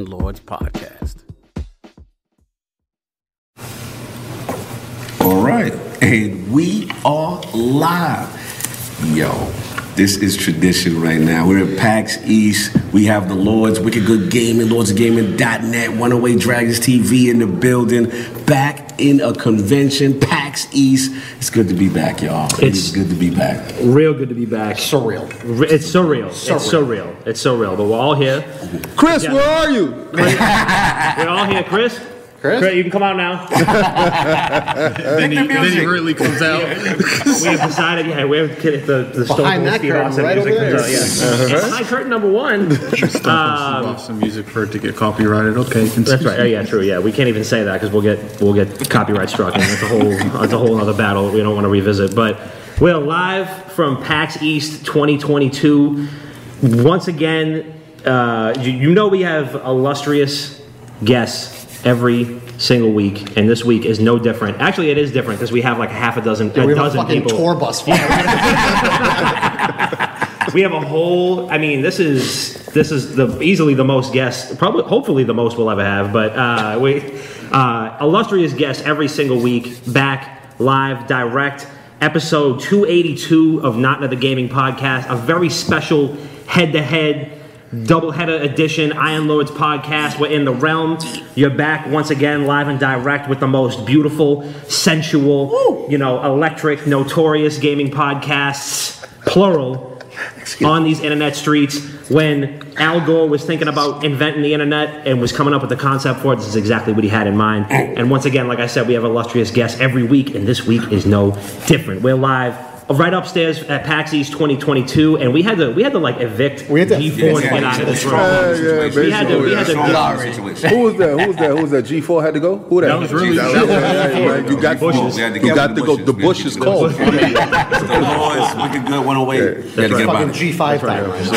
Lords podcast. All right, and we are live. Yo, this is tradition right now. We're at PAX East. We have the Lords, Wicked Good Gaming, LordsGaming.net, 108 Dragons TV in the building. Back in a convention, PAX East. It's good to be back, y'all. It's, It's- good to be back. Real good to be back. Surreal. Re- It's surreal. It's surreal. It's surreal. But we're all here. Chris, Yeah. where are you? We're all here. Chris? Chris? you can come out now. Then he, then he really comes out. we have decided, yeah, we have the, the Stone Behind Cold that Steve curtain, Austin right music over there. comes out, yeah. Behind curtain number one. Stop off some music for it to get copyrighted. Okay, That's right. Oh, yeah, true. Yeah, we can't even say that because we'll get we'll get copyright struck, and that's a whole that's a whole other battle we don't want to revisit. But we're live from PAX East 2022. Once again, uh, you, you know we have illustrious guests every single week, and this week is no different. Actually, it is different because we have like half a dozen, a We have a dozen fucking people. tour bus. We have a whole. I mean, this is this is the easily the most guests, probably hopefully the most we'll ever have. But uh, we uh, illustrious guests every single week, back live, direct. Episode 282 of Not Another Gaming Podcast, a very special head-to-head doubleheader edition Iron Lords podcast. We're in the realm. You're back once again, live and direct with the most beautiful, sensual, you know, electric, notorious gaming podcasts, plural, on these internet streets. When Al Gore was thinking about inventing the internet and was coming up with the concept for it, this is exactly what he had in mind. And once again, like I said, we have illustrious guests every week, and this week is no different. We're live. Right upstairs at PAX East 2022, and we had to we had to like evict We had to- G4 to get out of this room. Yeah, yeah, We had to we had to Strong. Who was that? Who was that? Who was that? G4 had to go? Who that? That was really- Yeah, yeah, yeah, man. You got, Bushes. you, you got to go. The bush is cold. The Lords, Wicked Good 108. You gotta get about it. G5.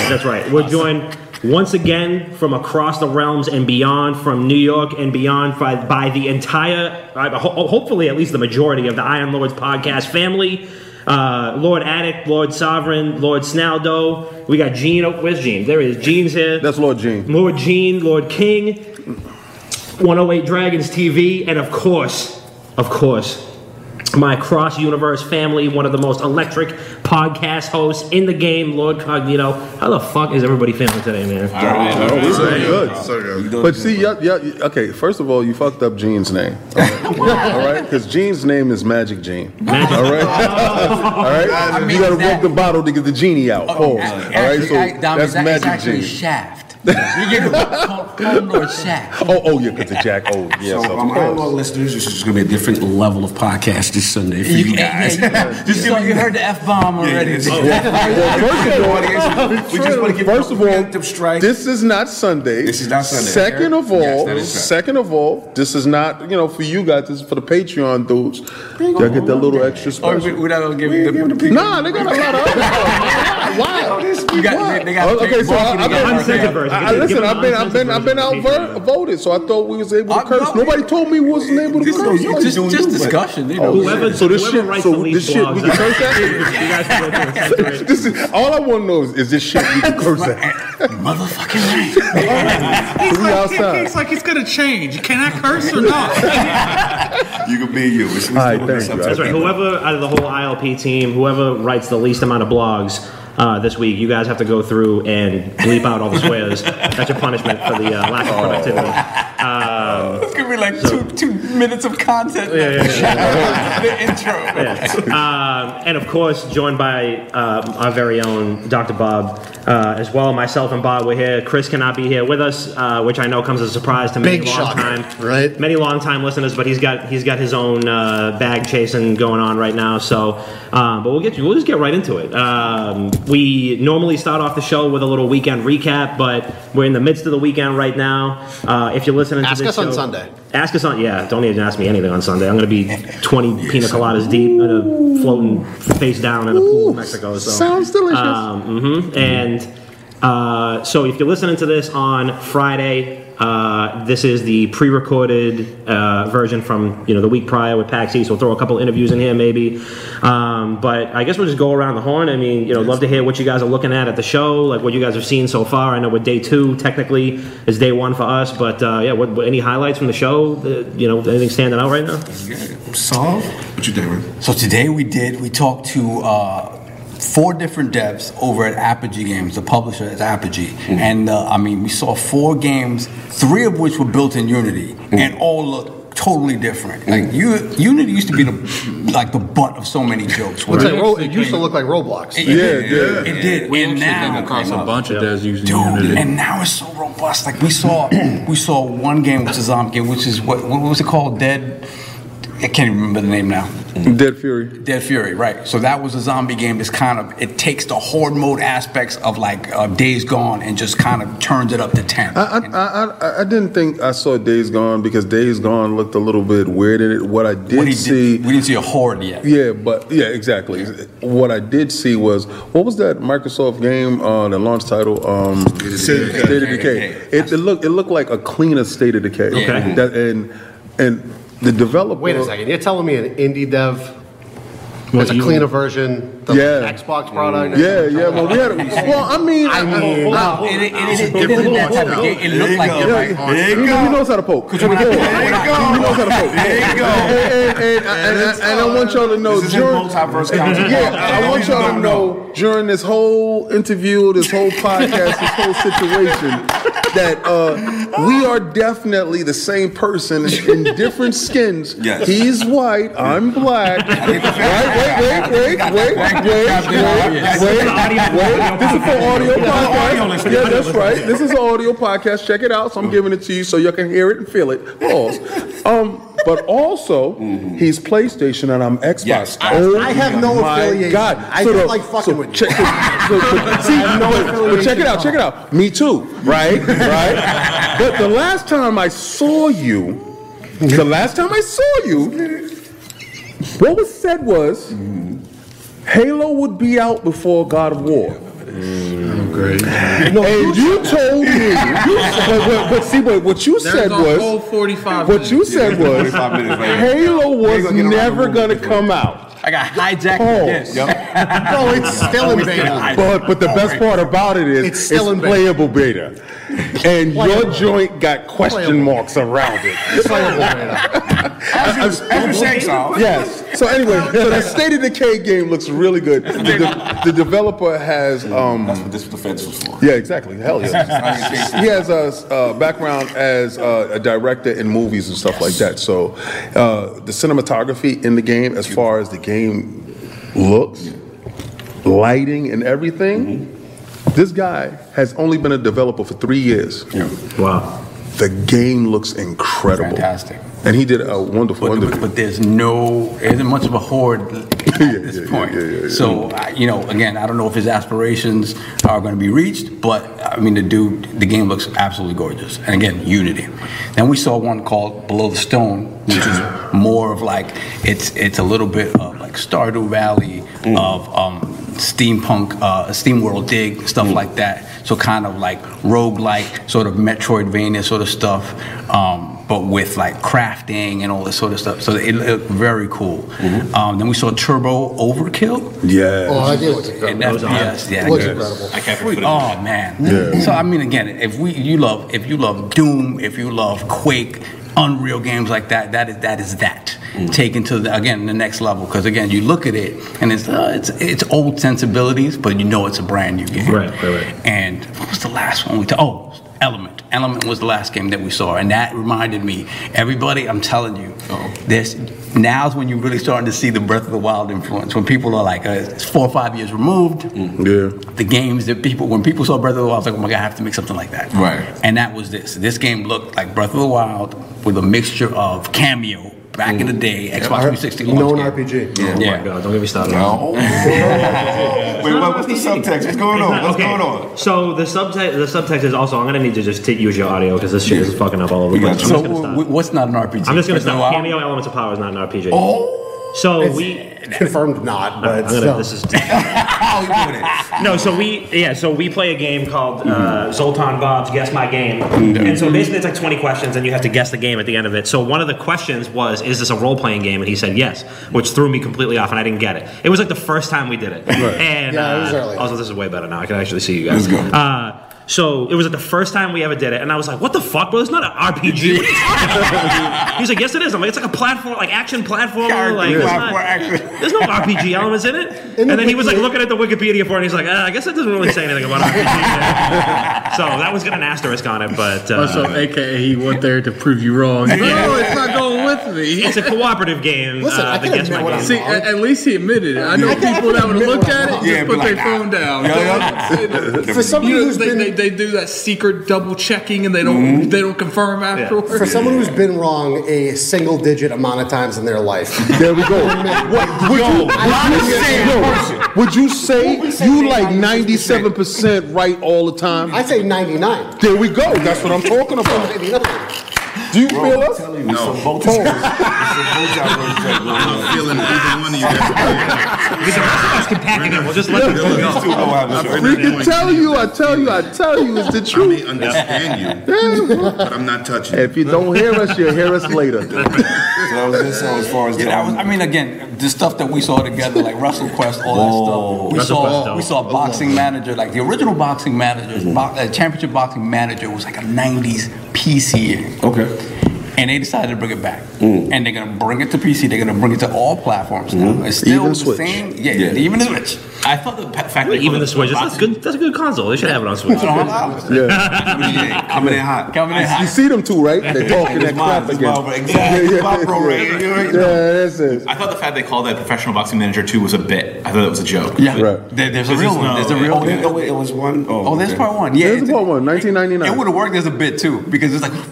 That's right. We're joined once again from across the realms and beyond, from New York and beyond, by, by the entire, uh, ho- hopefully at least the majority of the Iron Lords podcast family. Uh, Lord Addict, Lord Sovereign, Lord Snaldo. We got Gene. Oh, where's Gene? There he is. Gene's here. That's Lord Gene. Lord Gene, Lord King, 108 Dragons TV, and of course, of course, my cross universe family, one of the most electric podcast hosts in the game, Lord Cognito. How the fuck is everybody feeling today, man? Oh, we doing good. So good. But see, yeah, yeah, okay. First of all, you fucked up Gene's name. All right, all right, because Gene's name is Magic Gene. Magic- All right, all right. you gotta work the bottle to get the genie out. Pause. All right, so that's Magic Gene. Shaft. You get call, call him Lord Shaft. Oh, oh yeah, because the Jack. Oh, yes, So, of um, Iron Lord course. listeners, this is going to be a different level of podcast this Sunday for you, You, guys. yeah, you, you, saw- you heard the f bomb already. it's- Well, We just want to give First of all, strike. this is not Sunday. This is not Sunday. Second of all, Yes, that is right. second of all, this is not you know for you guys. This is for the Patreon dudes. Y'all get that little extra Or we, we're not gonna give the, the Nah, they got a lot of other stuff. Why? You got, they, they got okay, so I, I've been, Uncensored version. I, I- Give listen. them I've been, I've been, I've been uncensored version. outvoted, so I thought we was able to I'm curse. not- Nobody told me we wasn't able to This curse. is No, just, just discussion. You know. Oh, Whoever, So this shit- so this shit, we can curse that? you guys can go through and censor it. This is all I want to know is, is this shit we can curse at? Motherfucking right. So we outside. It's like it's gonna change. Can I curse or not? You can be you. It's, All right, thank you. That's right. Whoever out of the whole ILP team, whoever writes the least amount of blogs uh, this week, you guys have to go through and bleep out all the swears. That's your punishment for the uh, lack of productivity. Um, It's gonna be like two two minutes of content. yeah, yeah, the intro. um, and of course, joined by um, our very own Dr. Bob uh, as well. Myself and Bob were here. Chris cannot be here with us, uh, which I know comes as a surprise to many Big long shocker, time, right? Many long time listeners, but he's got he's got his own uh, bag chasing going on right now. So, um, but we'll get you. we'll just get right into it. Um, we normally start off the show with a little weekend recap, but we're in the midst of the weekend right now. Uh, if you're listening Ask to this us on Sunday. Ask us on, yeah, don't even ask me anything on Sunday. I'm going to be 20 pina coladas deep floating face down in a pool in Mexico. So. Sounds delicious. Um, mhm. And uh, so if you're listening to this on Friday, uh, this is the pre-recorded uh, version from you know the week prior with Paxi. So We'll throw a couple interviews in here maybe. Um, but I guess we'll just go around the horn. I mean, you know, love to hear what you guys are looking at at the show, like what you guys have seen so far. I know we're day two technically is day one for us, but uh, yeah, what, what, any highlights from the show? Uh, you know, anything standing out right now? So, what you doing? So today we did. We talked to. Four different devs over at Apogee Games. The publisher is Apogee, mm-hmm. and uh, I mean, we saw four games, three of which were built in Unity, mm-hmm. and all looked totally different. Like you, Unity used to be the like the butt of so many jokes. Right? Like, it used to look like Roblox. It, yeah, it, yeah, it did. We and now across a bunch of devs using Dude, Unity. and now it's so robust. Like we saw, we saw one game which is a zombie game, which is what what was it called? Dead. I can't even remember the name now. Dead Fury. Dead Fury, right. So that was a zombie game that's kind of, it takes the horde mode aspects of like uh, Days Gone and just kind of turns it up to 10. I, I, I, I, didn't think I saw Days Gone because Days Gone looked a little bit weird in it. What I did what see. Did, we didn't see a horde yet. Yeah, but, yeah, exactly. What I did see was, what was that Microsoft game, uh, the launch title? Um, State of Decay. State of Decay. It, it, looked, it looked like a cleaner State of Decay. Okay. That, and, and the developer. Wait a second. You're telling me an indie dev it's a cleaner version, the Yeah. Xbox product. Yeah, yeah. Well, we had. A, well, I mean, I mean, no, it, it, it is different than that type of game. It looked like yeah, different. There you go. He knows how to poke. There you go. He knows how to poke. There you go. And, and, and, and I want y'all to know This is during. multiverse content. Yeah, I want y'all to know during this whole interview, this whole podcast, this whole situation, that uh, we are definitely the same person in different skins. Yes. He's white, I'm black. Right? Wait, wait, wait, wait, wait, wait, wait, wait. This is for audio podcast. Yeah, that's right. This is an audio podcast. Check it out. So I'm giving it to you so you can hear it and feel it. Pause. Um, but also, mm-hmm. he's PlayStation and I'm Xbox. Yes. oh, I have no affiliation. God. I so don't like fucking so with check, you. So, so, see, no, check it out. Check it out. Me too. Right. Right. but the last time I saw you, the last time I saw you, what was said was mm-hmm. Halo would be out before God of War. Mm, great. No, and you told me, but, but, but, see, but what you said was, whole 45 what you said was, Halo was never going to come out. I got hijacked oh. this. Yep. no, it's still in beta. But but the best part about it is it's still it's in playable beta. And your joint got question marks around it. Playable beta. As you say so. Yes. So anyway, so the State of Decay game looks really good. The, the, the developer has. Um, That's what this defense was for. Yeah, exactly. Hell yeah. he has a uh, background as uh, a director in movies and stuff like that. So uh, the cinematography in the game, as far as the game looks, lighting, and everything. This guy has only been a developer for three years. Yeah. Wow. The game looks incredible. Fantastic. And he did a wonderful, but, wonderful. But there's no, there isn't much of a horde at this yeah, point. Yeah, so, you know, again, I don't know if his aspirations are going to be reached, but I mean, the dude, the game looks absolutely gorgeous. And again, Unity. Then we saw one called Below the Stone, which is more of like it's it's a little bit of like Stardew Valley mm. of um, steampunk, uh, steam world dig stuff mm. like that. So kind of like rogue like, sort of Metroidvania sort of stuff. Um, but with like crafting and all this sort of stuff. So it looked very cool. Mm-hmm. Um, then we saw Turbo Overkill. Yeah. Oh, I did. And that, yes, yeah. It was incredible. I can't Oh man. Yeah. So I mean, again, if we you love if you love Doom, if you love Quake, Unreal games like that, that is that is that mm. taken to the, again the next level. Because again, you look at it and it's uh, it's it's old sensibilities, but you know it's a brand new game. Right, right, right. And what was the last one we? T- oh, Element. Element was the last game that we saw, and that reminded me. Everybody, I'm telling you, this now's when you're really starting to see the Breath of the Wild influence. When people are like, uh, it's four or five years removed. Mm. Yeah. The games that people, when people saw Breath of the Wild, I was like, oh my god, I have to make something like that. Right. And that was this. This game looked like Breath of the Wild with a mixture of Kameo back in the day, Xbox 360 launch Known game. RPG. Oh yeah. my god, don't get me started. No. Wait, what, what's the subtext? What's going on? What's okay. going on? So the subtext, the subtext is also. I'm gonna need to just t- use your audio because this shit is fucking up all over the place. So what's not an RPG? I'm just gonna stop. Kameo Elements of Power is not an RPG. Oh. So It's we. confirmed not, but I'm gonna, still. this is How you doing it? no. So we yeah. So we play a game called uh, Zoltan Bob's Guess My Game, and so basically it's like 20 questions, and you have to guess the game at the end of it. So one of the questions was, "Is this a role playing game?" And he said yes, which threw me completely off, and I didn't get it. It was like the first time we did it, and Yeah, it was uh, early. Also, this is way better now. I can actually see you guys. Let's go. Uh, so it was like the first time we ever did it, and I was like, "What the fuck, bro? It's not an RPG." What are you talking about? He's like, "Yes, it is." I'm like, "It's like a platform, like action platformer. Like, it's not- action. there's no RPG elements in it." In and then he was like looking at the Wikipedia for it, and he's like, uh, "I guess that doesn't really say anything about RPG." so that was got an asterisk on it, but uh, So, AKA, he went there to prove you wrong. No, it's not going with me. it's a cooperative game. Listen, uh, I can Guess admit My what Game. I'm See, at, at least he admitted it. I know I can- I people that would admit look at I'm it, wrong. just put be their like, phone down. Yeah, For someone You know, who's they, been they, they do that secret double checking and they don't they don't confirm afterwards. for someone who's been wrong a single digit amount of times in their life. There we go. What, would, you, I- yo, would you say you like 97%? 97% right all the time? I say 99. There we go. That's what I'm talking about. 99. Do you feel us? No. Some both I'm not feeling either one of you guys. Because the rest of us can pack it in. We'll just let them go. We can tell you, I tell you, I tell you, it's the truth. I may understand you, but I'm not touching. If you don't hear us, you'll hear us later. So that was just as far as Yeah, the, that was, I mean, again, the stuff that we saw together, like WrestleQuest, all that stuff. We Russell saw, Quest, we saw boxing manager, like the original boxing manager, bo- uh, championship boxing manager was like a '90s PC. Okay. And they decided to bring it back, mm. and they're gonna bring it to PC. They're gonna bring it to all platforms now. Mm-hmm. It's still Even the Switch. same, yeah, Yeah. even the Switch. I thought the fact that Even the Switch. That's a good. That's a good console. They should have it on Switch. Yeah. Yeah, coming in hot. Coming in hot. You see them too, right? They're talking that It's mine, crap it's again. mine, Exactly. It's my bro, right? You already Yeah, that's it. I thought the fact they called that Professional Boxing Manager 2 was a bit. I thought it was a joke. Yeah, Right. There- there's a real one. no- There's a real Oh, one. there- oh, wait, it was one. Oh, Oh, there's okay. part one. Yeah, There's it's- part one, 1999. It would have worked as a bit too, because it's like, what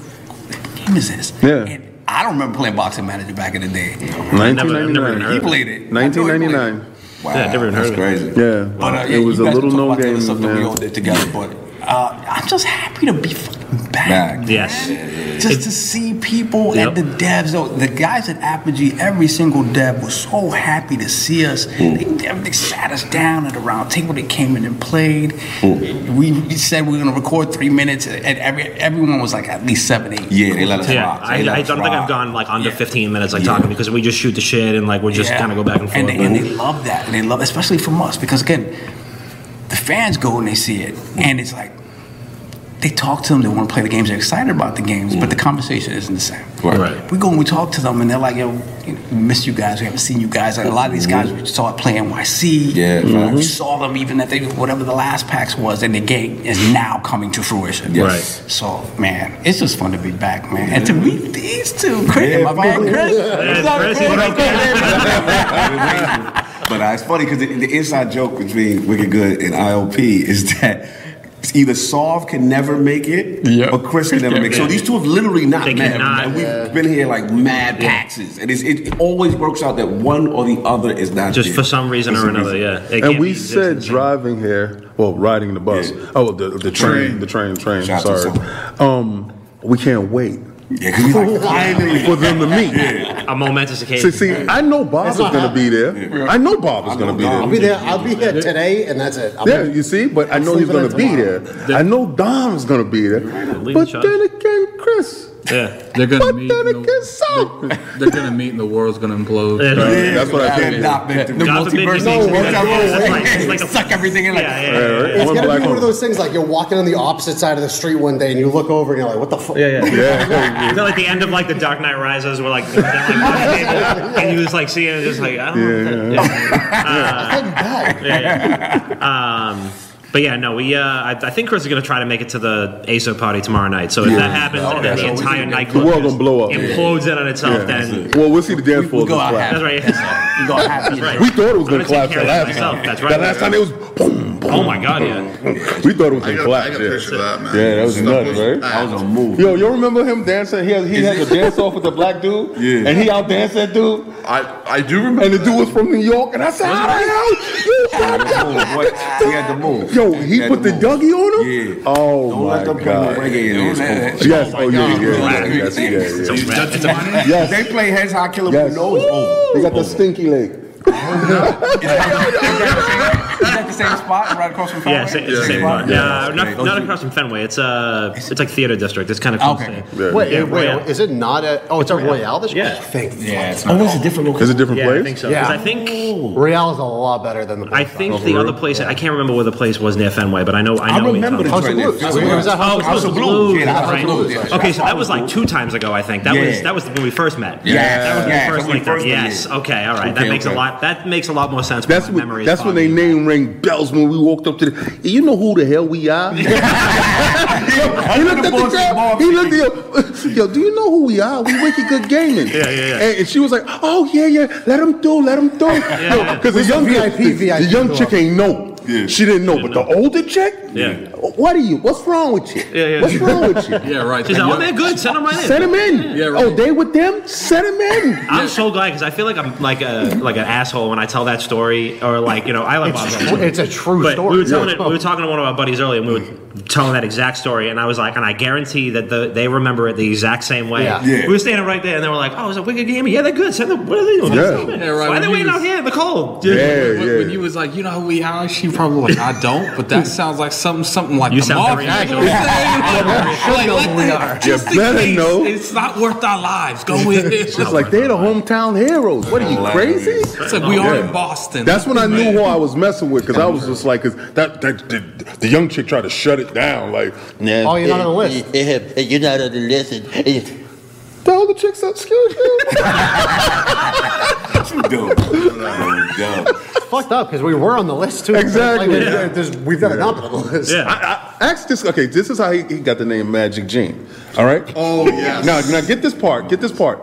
game is this? Yeah. And I don't remember playing Boxing Manager back in the day. I've never even 1999. He played it. 1999. Wow, Yeah, never even that's heard of it. crazy. Yeah. But uh, yeah, it was you a guys little can talk known about the other game, stuff that we all man. did together. But uh, I'm just happy to be fucking back. Back. Yes. Just to see people Yep. and the devs, though, the guys at Apogee, every single dev was so happy to see us. Hmm. They, they sat us down at a round table. They came in and played. We, we said we are going to record three minutes, and every everyone was like at least seven, eight. Yeah, they let us Yeah, rock. I, let I us don't think I've gone like under Yeah. 15 minutes like talking because we just shoot the shit and like we just Yeah. kind of go back and forth. And they, and they love that. And they love, especially from us, because again, the fans go and they see it, and it's like they talk to them. They want to play the games. They're excited about the games, but the conversation isn't the same. Right. Right. We go and we talk to them, and they're like, "Yo, you know, we miss you guys. We haven't seen you guys. Like a lot of these guys we saw it Play NYC. Yeah, we saw them even at they, whatever the last PAX was, and the game is now coming to fruition. Yes. Right. So man, it's just fun to be back, man, and to meet these two, Chris, Yeah, my man. Chris. Yeah, Chris Chris? But uh, it's funny because the, the inside joke between Wicked Good and ILP is that it's either Solve can never make it Yep. or Chris can never Yeah. make it. So these two have literally not They met. cannot. And we've been here like mad taxes. And it's, it always works out that one or the other is not Just there. for some reason For or another, yeah. It And we said driving here, well, riding the bus. Yeah. Oh, the, the train, Train. the train, train. Shout sorry. Um, we can't wait Yeah, because we like finally. for them to meet. a momentous occasion. see, I know Bob is going to be there. I know Bob is going to be there. I'll be there. I'll be here today, and that's it. I'll Yeah, be- you see, but I I'm know he's going to be there. I know Dom's going to be there. But then again, Chris. Yeah. They're gonna But meet. then and again, the, so. they're, they're gonna meet, and the world's gonna implode. Yeah. That's what I Yeah, think. not meant to be. The God forbid multiverse. you No, think- what's that Yeah, rule? it's like- it's like a- suck everything in. Like, Yeah, yeah, Yeah. It's One gonna black be one of hole. those things like you're walking on the opposite side of the street one day, and you look over and you're like, "What the fuck?" Yeah, yeah. Yeah. Is that like the end of like the Dark Knight Rises, where like, they're, like and you just like see it, and just like I don't know. Yeah, I thought you died. yeah, yeah. Um, but yeah, no, we. Uh, I, I think Chris is gonna try to make it to the ASO party tomorrow night. So if Yeah. that happens, and then the so we entire can- nightclub The world just gonna blow up. implodes in on itself. Yeah. then Well, we'll see the dance floor. we go out that's right. You go happy. right. We thought it was going to collapse the last time. That's right. The last time it was boom, boom. Oh my god, yeah. We thought it was I going to got, collapse. Yeah. that. Yeah, that was Stuff nuts, right? That was a move. Yo, you remember him dancing? He had, he had to dance off with the black dude, Yeah. and he out danced that dude. I, I do remember. And the dude was from New York, and I said, "How the hell you He had to move. Yo, he had put the move. Dougie on him? Yeah. Oh Don't my let them play God. no reggae in his. Yes, oh yeah, yeah, yeah, yes, yeah, yeah. Yes. They play heads high killer Yes. with nose over. He got the stinky leg. Is that the same spot right across from Fenway? Yeah, it's, it's the same one. Yeah, not, not across from Fenway. It's uh, it's like theater district. It's kind of close. Okay. to- Wait, Yeah, wait, Royale. is it not a? Oh, it's a Royale. This Yeah. Thank Yeah, it's Oh, it's a different location. Is it a different Yeah, place? I think so. Yeah. 'Cause I think Royale is a lot better than the. I think the the other road. place. I can't remember where the place was near Fenway, but I know. I I know. we remember the talked- House of Blues. there. It was at House of House Blues. of Blues. Yeah, House of right. Okay, so that was like two times ago. I think that was that was when we first met. Yeah. that was when we first when linked up. Yes. Okay. All right. That makes a lot. That makes a lot more sense. That's when my memory when, is that's when they foggy. name ring bells when we walked up to the. You know who the hell we are? he looked at the girl. He looked at yo, do you know who we are? We Wicked Good Gaming. Yeah, yeah, yeah. And, and she was like, oh yeah, yeah. Let him do. Let him do. yeah. Because the young VIP, the, the young chick ain't know. She didn't know, but the older chick. Yeah. What are you? What's wrong with you? Yeah, yeah. What's wrong with you? Yeah, right. She's And like, oh, they're good. Send them right in. Send them in. Yeah, right. Oh, they with them? Send them in. I'm so glad because I feel like I'm like a like an asshole when I tell that story or like you know I like Bob Dylan. It's a true But story. we were telling Yeah. it, we were talking to one of our buddies earlier, and we were mm-hmm. telling that exact story, and I was like, and I guarantee that the, they remember it the exact same way. Yeah. Yeah. We were standing right there, and they were like, "Oh, is it Wicked Game? Yeah, they're good. Send them. What are they doing? Yeah. Send them in. Yeah, right, Why are they when waiting you out here in the cold?" Yeah, when, yeah. when you was like, you know who we are, she probably like, I don't, but that sounds like something, something like You the sound very mafia. You know what I'm saying? Like, let that- just in better case, know. It's not worth our lives. Go in. It's like they're the hometown heroes. What are you crazy? It's like we are Yeah. in Boston. That's when I knew who I was messing with because I was just like, 'cause that, that the, the young chick tried to shut it down. Like, No, Oh, you're not on the list. list. You're not on the list. And- the other chick said, "Excuse you." Dope. Dope. fucked up because we were on the list too. Exactly. Like, there's- there's- we've never not been on the list. Yeah. I, I asked this. Okay, this is how he, he got the name Magic Gene. All right. Oh, yes. Now, now get this part. Get this part.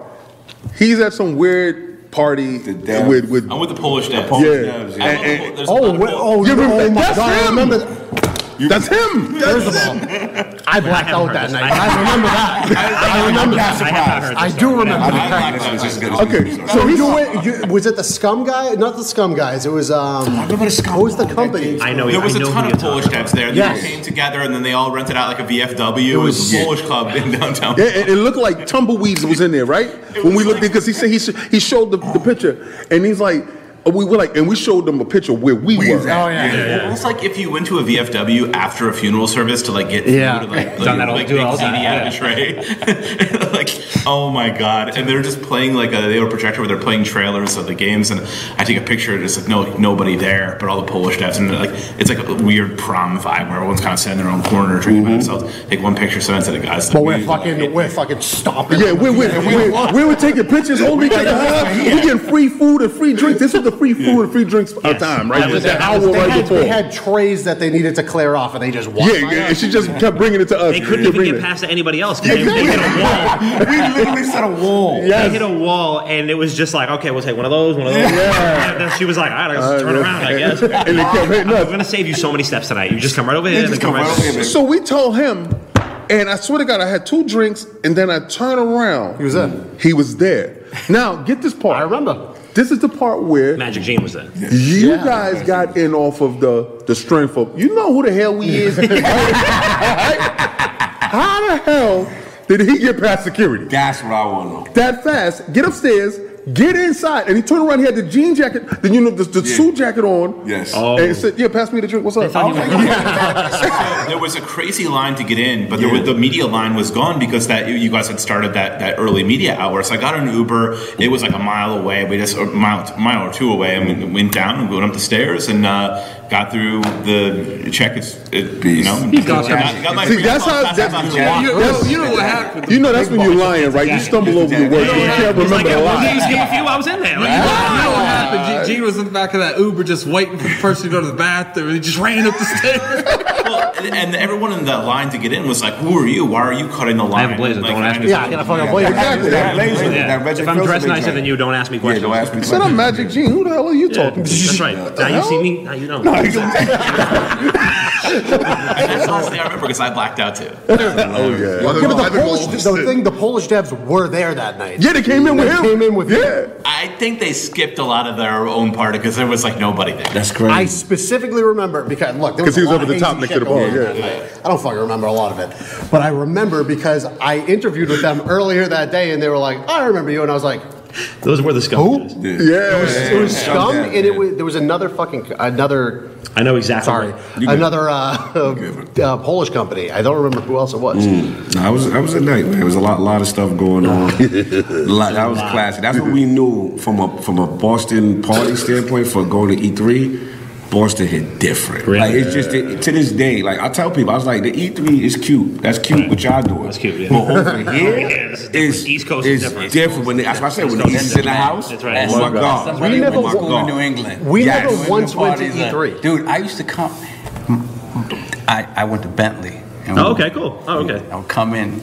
He's at some weird party dev. with with. I'm with the Polish devs. Yeah. I love the And- and- Oh, wait, oh, You oh remember- my that's god! I him. remember. that. That's him. First of all, I blacked haven't out that night. I I remember that. I remember I have not that. heard I this do story. remember I that. like that. It's just good. Okay, So you went, you, was it the Scum guy? Not the Scum guys. It was um. remember the Scum What was the company? I know. There was I a know ton who of you're Polish talking devs there. They Yes. all came together and then they all rented out like a VFW. It was, was- a Polish club in downtown. Yeah, it, it looked like tumbleweeds was in there, right? When we looked, because he said he sh- he showed the, the picture, and he's like, we were like, and we showed them a picture where we were. Oh yeah. Almost like if you went to a VFW after a funeral service to like get Yeah. food, like, Done like, that all- like do big all time, out of a tray. like, oh my god! And they're just playing like a they have a projector where they're playing trailers of the games, and I take a picture. and It's like no nobody there, but all the Polish devs, and like it's like a weird prom vibe where everyone's kind of sitting in their own corner drinking by mm-hmm. themselves. Take one picture, send it to the guys. But we're We- fucking, we're fucking stomping. Yeah, we're we we we were taking pictures, holding each other up. We getting free food and free drinks. This was the free food and free drinks uh, time, right? That was- Just that an hour They right had, before. they had trays that they needed to clear off, and they just walked. Yeah, yeah, and she just kept bringing it to us. They couldn't Kept even bringing get it. past to anybody else because they, they hit a wall. we literally set a wall. They hit a wall, and it was just like, okay, we'll take one of those, one of those. Yeah. And then she was like, all right, I guess turn Uh, around, I guess. and they kept hitting us. I'm gonna save you so many steps tonight. You just come right over here. Just come right over here. So we told him, and I swear to God, I had two drinks, and then I turn around. He was there. He was there. Now get this part. I remember. This is the part where Magic Gene was there. you guys got in off of the the strength of you know who the hell we is. How the hell did he get past security? That's what I want to know. that fast, get upstairs, get inside, and he turned around. He had the jean jacket, then you know the, the Yeah. suit jacket on. Yes. Oh. And he said, "Yeah, pass me the drink. What's up?" thought I was he like, there was a crazy line to get in, but there was, the media line was gone because that you guys had started that, that early media hour. So I got an Uber. It was like a mile away. We just a mile mile or two away, and we went down and went up the stairs and uh, got through the check. It's it, you know. got got, got my See, that's how- pass that's- on yeah. You, Yes. you know what happened? You know that's when you're lying, right? You stumble over your words. You can't He's like, remember a well, lot. he's gave a few. I was in there. Like, You know what happened? Gene Gene was in the back of that Uber just waiting for the person to go to the bathroom he just ran up the stairs. and, and everyone in that line to get in was like, "Who are you? Why are you cutting the line?" I have a blazer. Like, Don't ask me. Yeah, I gotta fucking believe Exactly. That laser, Yeah. that If I'm dressed nicer like- than you, don't ask me questions. Yeah, questions. don't ask me Said I'm. Magic Gene. Who the hell are you Yeah, talking to? That's right. Now you see me. Now you don't. That's the last thing I remember because I blacked out too. Oh yeah. Yeah, but the Polish, the thing, the Polish devs were there that night. Yeah, they came in with They him. came in with yeah. I think they skipped a lot of their own party because there was like nobody there. That's I specifically remember because look, there 'Cause he was over the top hazy next shit to the ball, going on yeah. I don't fucking remember a lot of it, but I remember because I interviewed with them earlier that day, and they were like, "I remember you," and I was like, Those were the "Who?" scum. Yeah. It was, it was scum, Yeah. and it was there was another fucking another. I know exactly. Sorry, another uh, uh, Polish company. I don't remember who else it was. No, I was I was a night, man. There was a lot lot of stuff going on. Lot- that was classic. That's what we knew from a from a Boston party standpoint for going to E3. Boston hit different. Really? Like it's just to this day. Like I tell people, I was like, the E3 is cute. That's cute. What y'all doing? That's cute, yeah. But over here, Yeah, it's different. it's East Coast is different. different. When they, that's what I said. When the Coast East is is in the house, That's right. oh my god, That's We why never I went to wa- school in oh New England. We Yes. never Going to once went to E parties that- E3. Dude, I used to come. I, I went to Bentley. and Oh, okay, cool. Oh, okay. I would come in.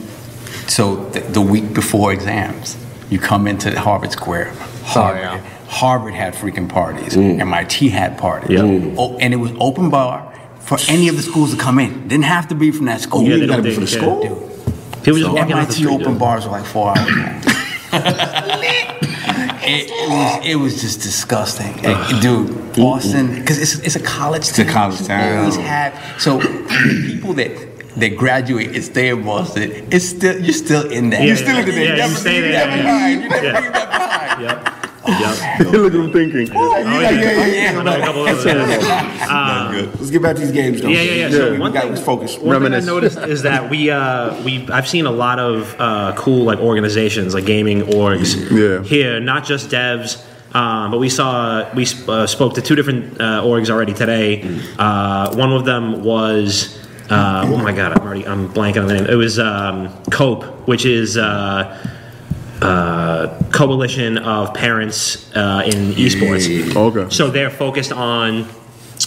So the, the week before exams, you come into Harvard Square. Oh, Harvard, yeah. Harvard had freaking parties. MIT had parties. Yeah. Oh, and it was open bar for any of the schools to come in. Didn't have to be from that school. Yeah, you gotta be from the school. Dude. People just walking off the MIT street. open dude. bars were like four hours it, it was it was just disgusting, Eh, dude. Boston, because it's it's a college. It's a college town. Always have so people that that graduate and stay in Boston. It's still you're still in that. Yeah, you're still yeah, in there. yeah, you you never, stay there, never yeah. mind. You never Yeah. leave that behind. Yep. Yep. Look at him thinking. Oh, yeah, yeah, yeah. I know a couple of those. Let's get back to these games, though. Yeah, yeah, yeah. So we one got thing, let's focus. one thing I Reminisce. noticed is that we uh, we I've seen a lot of uh, cool like organizations like gaming orgs Yeah. here, not just devs. Um, but we saw we uh, spoke to two different uh, orgs already today. Uh, one of them was uh, oh my god, I'm already I'm blanking on the name. It was um, Cope, which is. Uh, coalition of parents uh, in esports. Okay. So they're focused on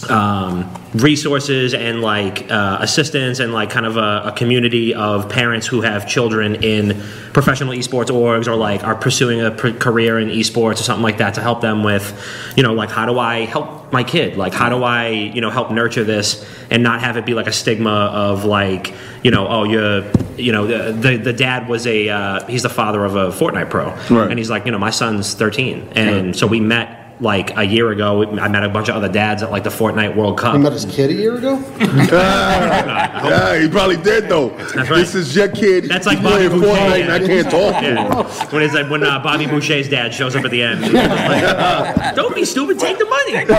um, resources and like uh, assistance and like kind of a, a community of parents who have children in professional esports orgs or like are pursuing a pr- career in esports or something like that to help them with, you know, like how do I help my kid? Like how do I, you know, help nurture this and not have it be like a stigma of like, you know, oh, you're, you know, the the, the dad was a uh, he's the father of a Fortnite pro, Right. and he's like, you know, my son's 13, and so we met like a year ago. I met a bunch of other dads at like the Fortnite World Cup. You met his kid a year ago. Yeah, he probably did though. right. This is your kid. That's like He's playing Bobby Boucher, Fortnite, yeah. and I can't talk to him. Yeah. When it's like when uh, Bobby Boucher's dad shows up at the end, like, don't be stupid, take the money. but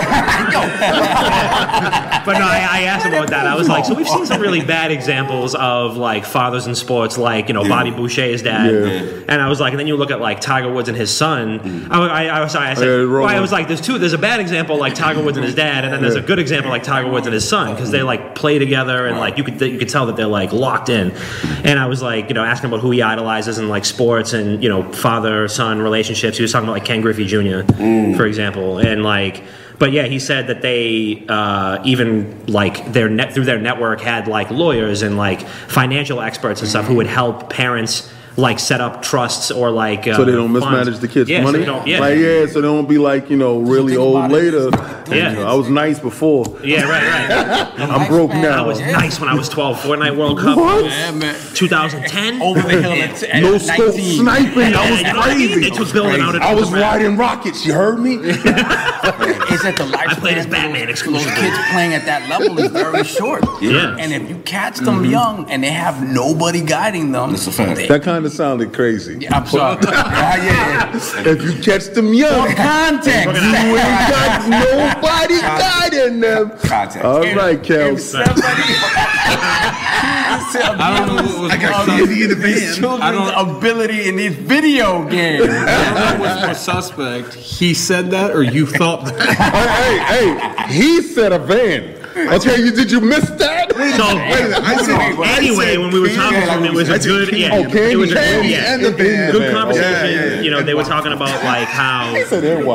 no, I, I asked him about that. I was like, so we've seen some really bad examples of like fathers in sports, like you know Bobby Boucher's dad, Yeah. and I was like, and then you look at like Tiger Woods and his son. I, I, I was sorry, I said, Yeah, well, I was like, there's two. There's a bad example like Tiger Woods and his dad, and then there's a good example like Tiger Woods and his son because they like play together and like you could you could tell that they're like locked in. And I was like, you know, asking about who he idolizes in like sports and you know father son relationships. He was talking about like Ken Griffey Jr. for example, and like. But yeah, he said that they uh, even like their net through their network had like lawyers and like financial experts and stuff who would help parents like set up trusts or like uh, So they don't funds. mismanage the kids' yeah, money. they don't- yeah, Like yeah, so they don't be like you know really old about it. later. Yeah. You know, I was nice before. yeah, right, right. I'm broke now. I was nice when I was 12. Fortnite World Cup. What? 2010. Over the hill at, at No scope sniping. Yeah, I was you know what I mean? crazy. They took building out of I was the ground. riding rockets. You heard me? It's at the lifespan. I played as Batman Those exclusively. kids playing at that level is very short. Yeah. And if you catch them young and they have nobody guiding them, That's a fact. they- That kind of sounded crazy. Yeah, I'm sorry. yeah, yeah, yeah. If you catch them young, Context. you ain't got nobody guiding them. Context. All right, If Kels. somebody I don't know what was I got candy in the these I children's don't- ability in these video games. I don't know what's more suspect. He said that, or you thought that? hey, hey, hey, he said a van. Okay, you did you miss that? So I said- I anyway, said when we were talking to him, it was I a said good, Candy. yeah, Oh, Candy, it was a good, yeah, and the band. good conversation. yeah, yeah. You know, they were talking about like how,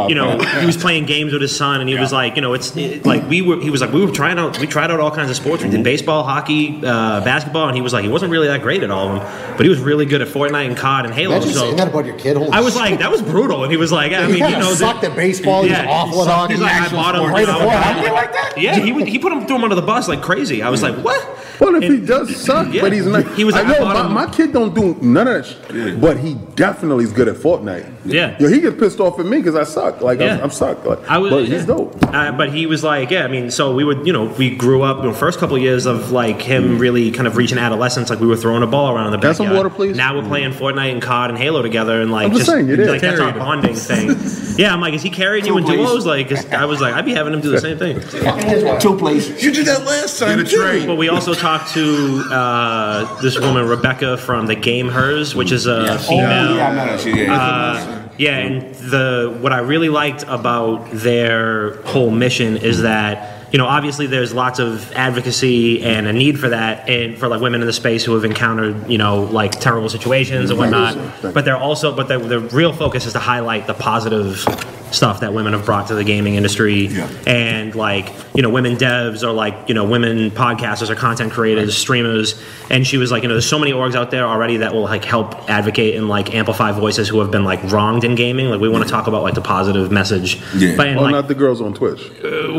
you know, he was playing games with his son, and he was like, you know, it's it, like we were. He was like, we were trying out, we tried out all kinds of sports. We did baseball, hockey, uh, basketball, and he was like, he wasn't really that great at all of them, but he was really good at Fortnite and COD and Halo. Imagine So saying that about your kid. Holy I was shit. like, that was brutal, and he was like, I mean, kinda you know, sucked the- at baseball. He was awful at hockey. He's like, I bought him. You know, before I- hockey like that? Yeah, he he put him threw him under the bus like crazy. I was hmm. like, what? Well, if he does suck, Yeah. but he's not. He was I like, I know my, my kid don't do none of that shit, but he definitely is good at Fortnite. Yeah. Yo, he gets pissed off at me because I suck. Like Yeah. I'm, I'm suck. Like, I was, but yeah. he's dope. Uh, but he was like, yeah, I mean, so we would, you know, we grew up, you know, first couple of years of like him really kind of reaching adolescence, like we were throwing a ball around in the Got some backyard. water, please? Now we're playing Fortnite and COD and Halo together, and like I'm just saying, it is. like that's our bonding thing. Yeah, I'm like, is he carrying you in Two, please. duos? Like, 'cause I was like, I'd be having him do the same thing. Two places. You did that last time. Get a too. But we also talked to uh, this woman Rebecca from the GameHers, which is a female. Yeah, I know that shit. Yeah. Uh, yeah, and the what I really liked about their whole mission is that you know obviously there's lots of advocacy and a need for that and for like women in the space who have encountered you know like terrible situations and whatnot. But they're also but the, the real focus is to highlight the positive stuff that women have brought to the gaming industry Yeah. and like you know women devs or like you know women podcasters or content creators streamers and she was like you know there's so many orgs out there already that will like help advocate and like amplify voices who have been like wronged in gaming like we want to talk about like the positive message Yeah. but and, Oh, like not the girls on Twitch.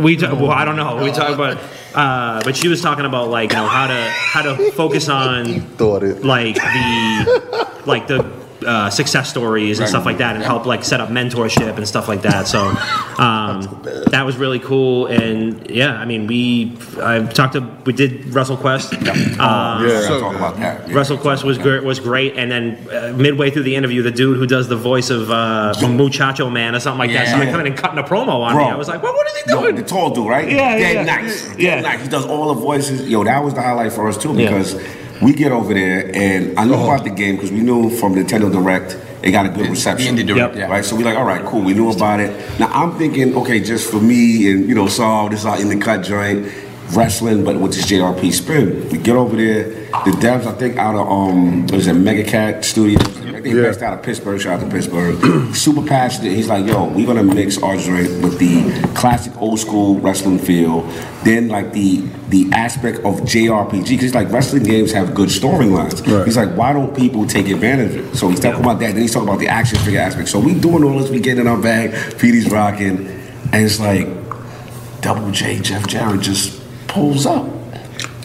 we talk, well I don't know we talk about uh, but she was talking about like you know how to how to focus on Thought it. like the like the uh, success stories and stuff like that and help like set up mentorship and stuff like that so um, that was really cool and yeah i mean we i talked to we did WrestleQuest uh, yeah, talk about that. Yeah. WrestleQuest was great, was great, and then uh, midway through the interview, the dude who does the voice of uh, Muchacho Man or something like that Yeah. started coming and cutting a promo on Bro. me. I was like, "What? What is he Yo, doing?" the tall dude, right? Yeah, yeah, Dead yeah. nice. Yeah. nice. He does all the voices. Yo, that was the highlight for us too Yeah. because we get over there and I knew about the game because we knew from Nintendo Direct it got a good reception. The Indie Direct, Yep. Right, so we're like, all right, cool. We knew about it. Now I'm thinking, okay, just for me and you know, Saul, this is our in the cut joint, wrestling, but with this JRP spin. We get over there. The devs, I think, out of um, what is it, Mega Cat Studios. I think Yeah. based out of Pittsburgh. Shout out to Pittsburgh. Super passionate. He's like, yo, we're gonna mix our joint with the classic old school wrestling feel. Then like the the aspect of JRPG, because he's like wrestling games have good storylines. Right. He's like, why don't people take advantage of it? So he's talking about that. Then he's talking about the action figure aspect. So we doing all this, we getting in our bag, Petey's rocking, and it's like Double J, Jeff Jarrett just pulls up.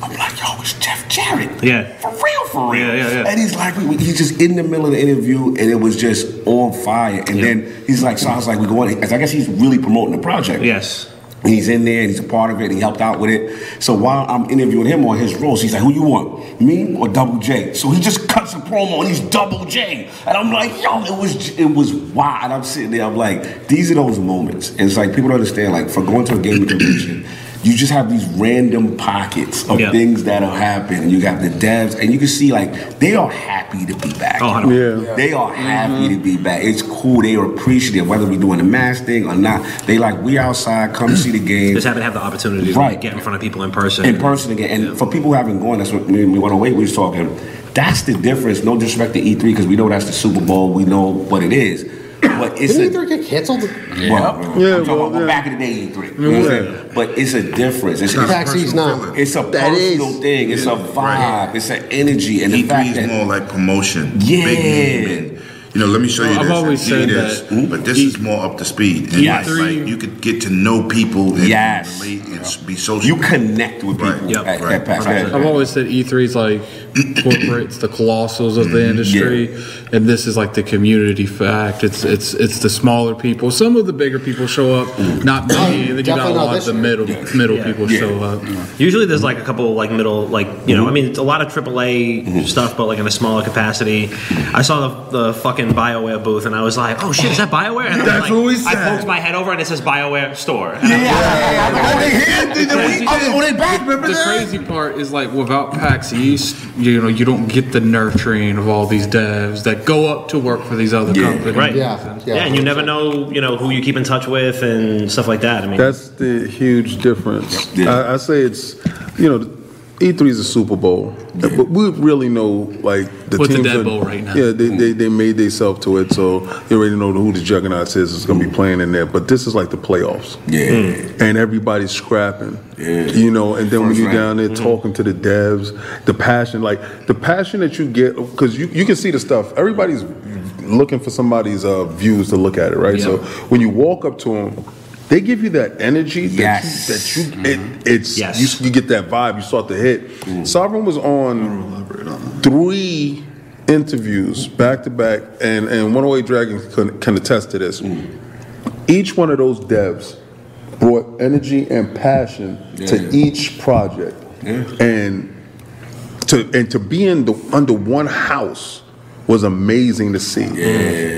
I'm like, yo, it's Jeff Jarrett. Yeah. For real, for real. Yeah, yeah, yeah. And he's like, he's just in the middle of the interview, and it was just on fire. And then he's like, so I was like, we going. I guess he's really promoting the project. Yes. And he's in there and he's a part of it. He helped out with it. So while I'm interviewing him on his roles, he's like, "Who you want, me or Double J?" So he just cuts a promo and he's Double J, and I'm like, "Yo, it was it was wild." I'm sitting there, I'm like, "These are those moments." And it's like people don't understand. Like for going to a gaming convention, you just have these random pockets of Yeah. things that'll happen. You got the devs, and you can see like they are happy to be back. Oh, I. Yeah. They are happy mm-hmm. to be back. It's cool. They are appreciative, whether we're doing the mass thing or not. They like we outside, come see the game Just haven't had the opportunity to Right. like, get in front of people in person. in person again. And for people who haven't gone, that's what me and we went away. We was talking. That's the difference. No disrespect to E3 because we know that's the Super Bowl. We know what it is. But it's Didn't a, either get canceled? well, Yeah, I'm talking well, about yeah. back in the day, E3. You know what I'm saying? But it's a difference. It's, it's, PAX East now. it's a That personal is. thing. It's a vibe. It's an energy. And the E3 fact is that more like promotion. Yeah. Big name and, you know, let me show you this. I've always said it is, that But this E- is more up to speed. And Yes. like, like, you could get to know people and Yes. relate and be social. you connect with people Right. Yep. at, Right. at PAX. Right. I've always said E3 is like corporates, the colossals of the mm-hmm. industry, and this is like the community fact. It's it's it's the smaller people. Some of the bigger people show up, mm. not many, and then you got Definitely a not lot of this the year. middle middle people Yeah. show up. Usually there's like a couple like middle like you know I mean it's a lot of AAA mm-hmm. stuff but like in a smaller capacity. I saw the, the fucking fucking Bioware booth, and I was like, "Oh shit, is that Bioware?" And I That's like, what we said. I poked my head over, and it says Bioware store. And Yeah, I'm like, yeah, yeah. Oh, they here? They- they- oh, they back, remember the that? crazy part is like without PAX East, you know, you don't get the nurturing of all these devs that go up to work for these other companies. Right. Yeah, Yeah, yeah. and you never know, you know, who you keep in touch with and stuff like that. I mean, That's the huge difference. Yeah. I, I say it's, you know, E3 is a Super Bowl, but we really know like the What's the teams. Dead are- Bowl right now? Yeah, they, hmm. they, they made themselves to it, so you already know who the juggernauts is. is going to be hmm. playing in there, but this is like the playoffs. Yeah. and everybody's scrapping. Yeah. You know, and then when you're round. down there hmm. talking to the devs, the passion, like the passion that you get, because you, you can see the stuff. Everybody's looking for somebody's uh, views to look at it, right? So when you walk up to them, they give you that energy Yes. that you, that you it, mm-hmm. it's Yes. you, you get that vibe. You start to hit. Mm. Sovereign was on three interviews back to back, and and 108 Dragons can, can attest to this. Mm. Each one of those devs brought energy and passion to each project, and to and to be in the under one house was amazing to see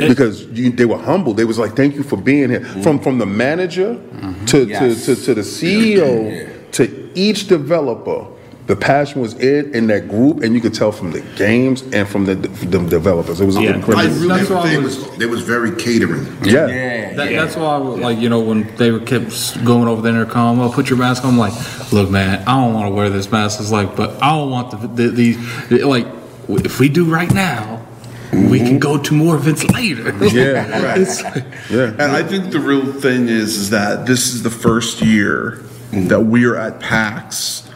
because you, they were humble. They was like, "Thank you for being here." From mm-hmm. from the manager to, Yes. to, to to the CEO to each developer. The passion was in in that group, and you could tell from the games and from the, the developers. It was Yeah. I incredible. really That's why I was- was, it was very catering. Yeah. Yeah. That. That's why, I would, like, you know, when they were kept going over the intercom, well, oh, put your mask on. I'm like, look, man, I don't want to wear this mask. It's like, but I don't want the, the, these, like, if we do right now, we can go to more events later. Yeah. Right. Like- Yeah. And I think the real thing is, is that this is the first year that we are at PAX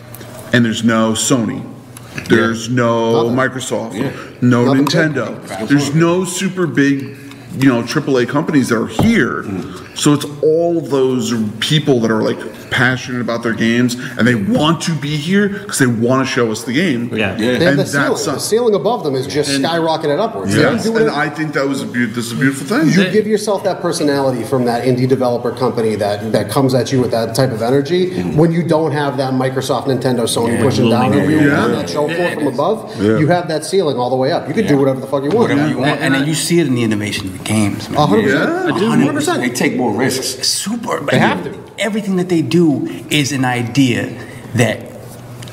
and there's no Sony. There's no Microsoft, no Nothing Nintendo. There's no super big, you know, AAA companies that are here. So it's all those people that are like passionate about their games and they want to be here because they want to show us the game. Yeah. They have And the ceiling. that's The ceiling above them is just skyrocketed upwards. They Yes, can and it- I think that was a beautiful. This is a beautiful thing. you give yourself that personality from that indie developer company that, that comes at you with that type of energy when you don't have that Microsoft, Nintendo, Sony pushing down over you Yeah. on that show floor from above. Yeah. You have that ceiling all the way up. You can do whatever the fuck you want. Whatever you want, and then you see it in the innovation of the games. man. A hundred Yeah. percent. 100%. They take more risks. super. They have to. Everything that they do is an idea that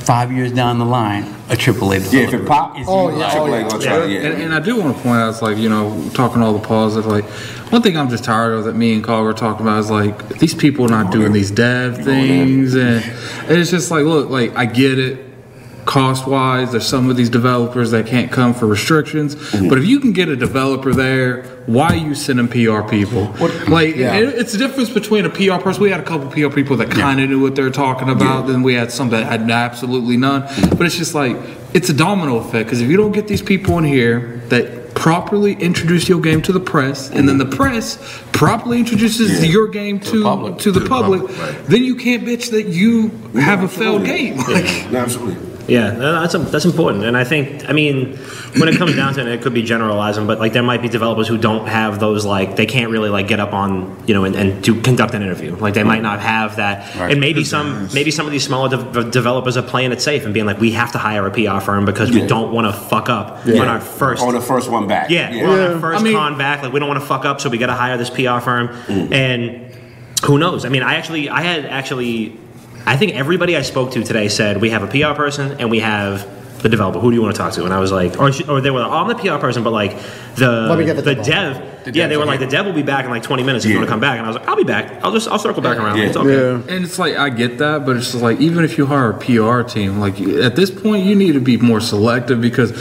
five years down the line, a AAA Yeah, if it pop, is Oh, yeah. AAA oh, gonna yeah. And, and I do want to point out, it's like, you know, talking all the positive, like, one thing I'm just tired of that me and Carl were talking about is like, these people not oh, doing these dev oh, things. And it's just like, look, like, I get it. Cost wise, there's some of these developers that can't come for restrictions. Mm-hmm. But if you can get a developer there, why are you sending PR people? Like, Yeah. it- it's the difference between a PR person. We had a couple PR people that kind of knew what they're talking about. Then we had some that had absolutely none. But it's just like, it's a domino effect because if you don't get these people in here that properly introduce your game to the press, and then mm-hmm. the press properly introduces your game to public. to the public, then you can't bitch that you have a failed game. Like, No, absolutely. Yeah, no, that's that's important, and I think I mean when it comes down to it, it could be generalizing, but like there might be developers who don't have those like they can't really like get up on you know and, and to conduct an interview, like they might not have that, Right. and maybe some maybe some of these smaller de- developers are playing it safe and being like we have to hire a PR firm because we don't want to fuck up on our first On the first one back. yeah, we're on our first I mean- con back. Like we don't want to fuck up, so we got to hire this PR firm. Mm. And who knows? I mean, I actually, I had actually, I think everybody I spoke to today said we have a PR person and we have the developer. Who do you want to talk to? And I was like, oh, or, or they were like, oh, I'm the PR person, but like the Let me get the the developer. dev. yeah, they were like, the dev will be back in like 20 minutes if you want to come back. And I was like, I'll be back. I'll just, I'll circle back around. Yeah. It's okay. Yeah. And it's like I get that, but it's just like even if you hire a PR team, like at this point you need to be more selective because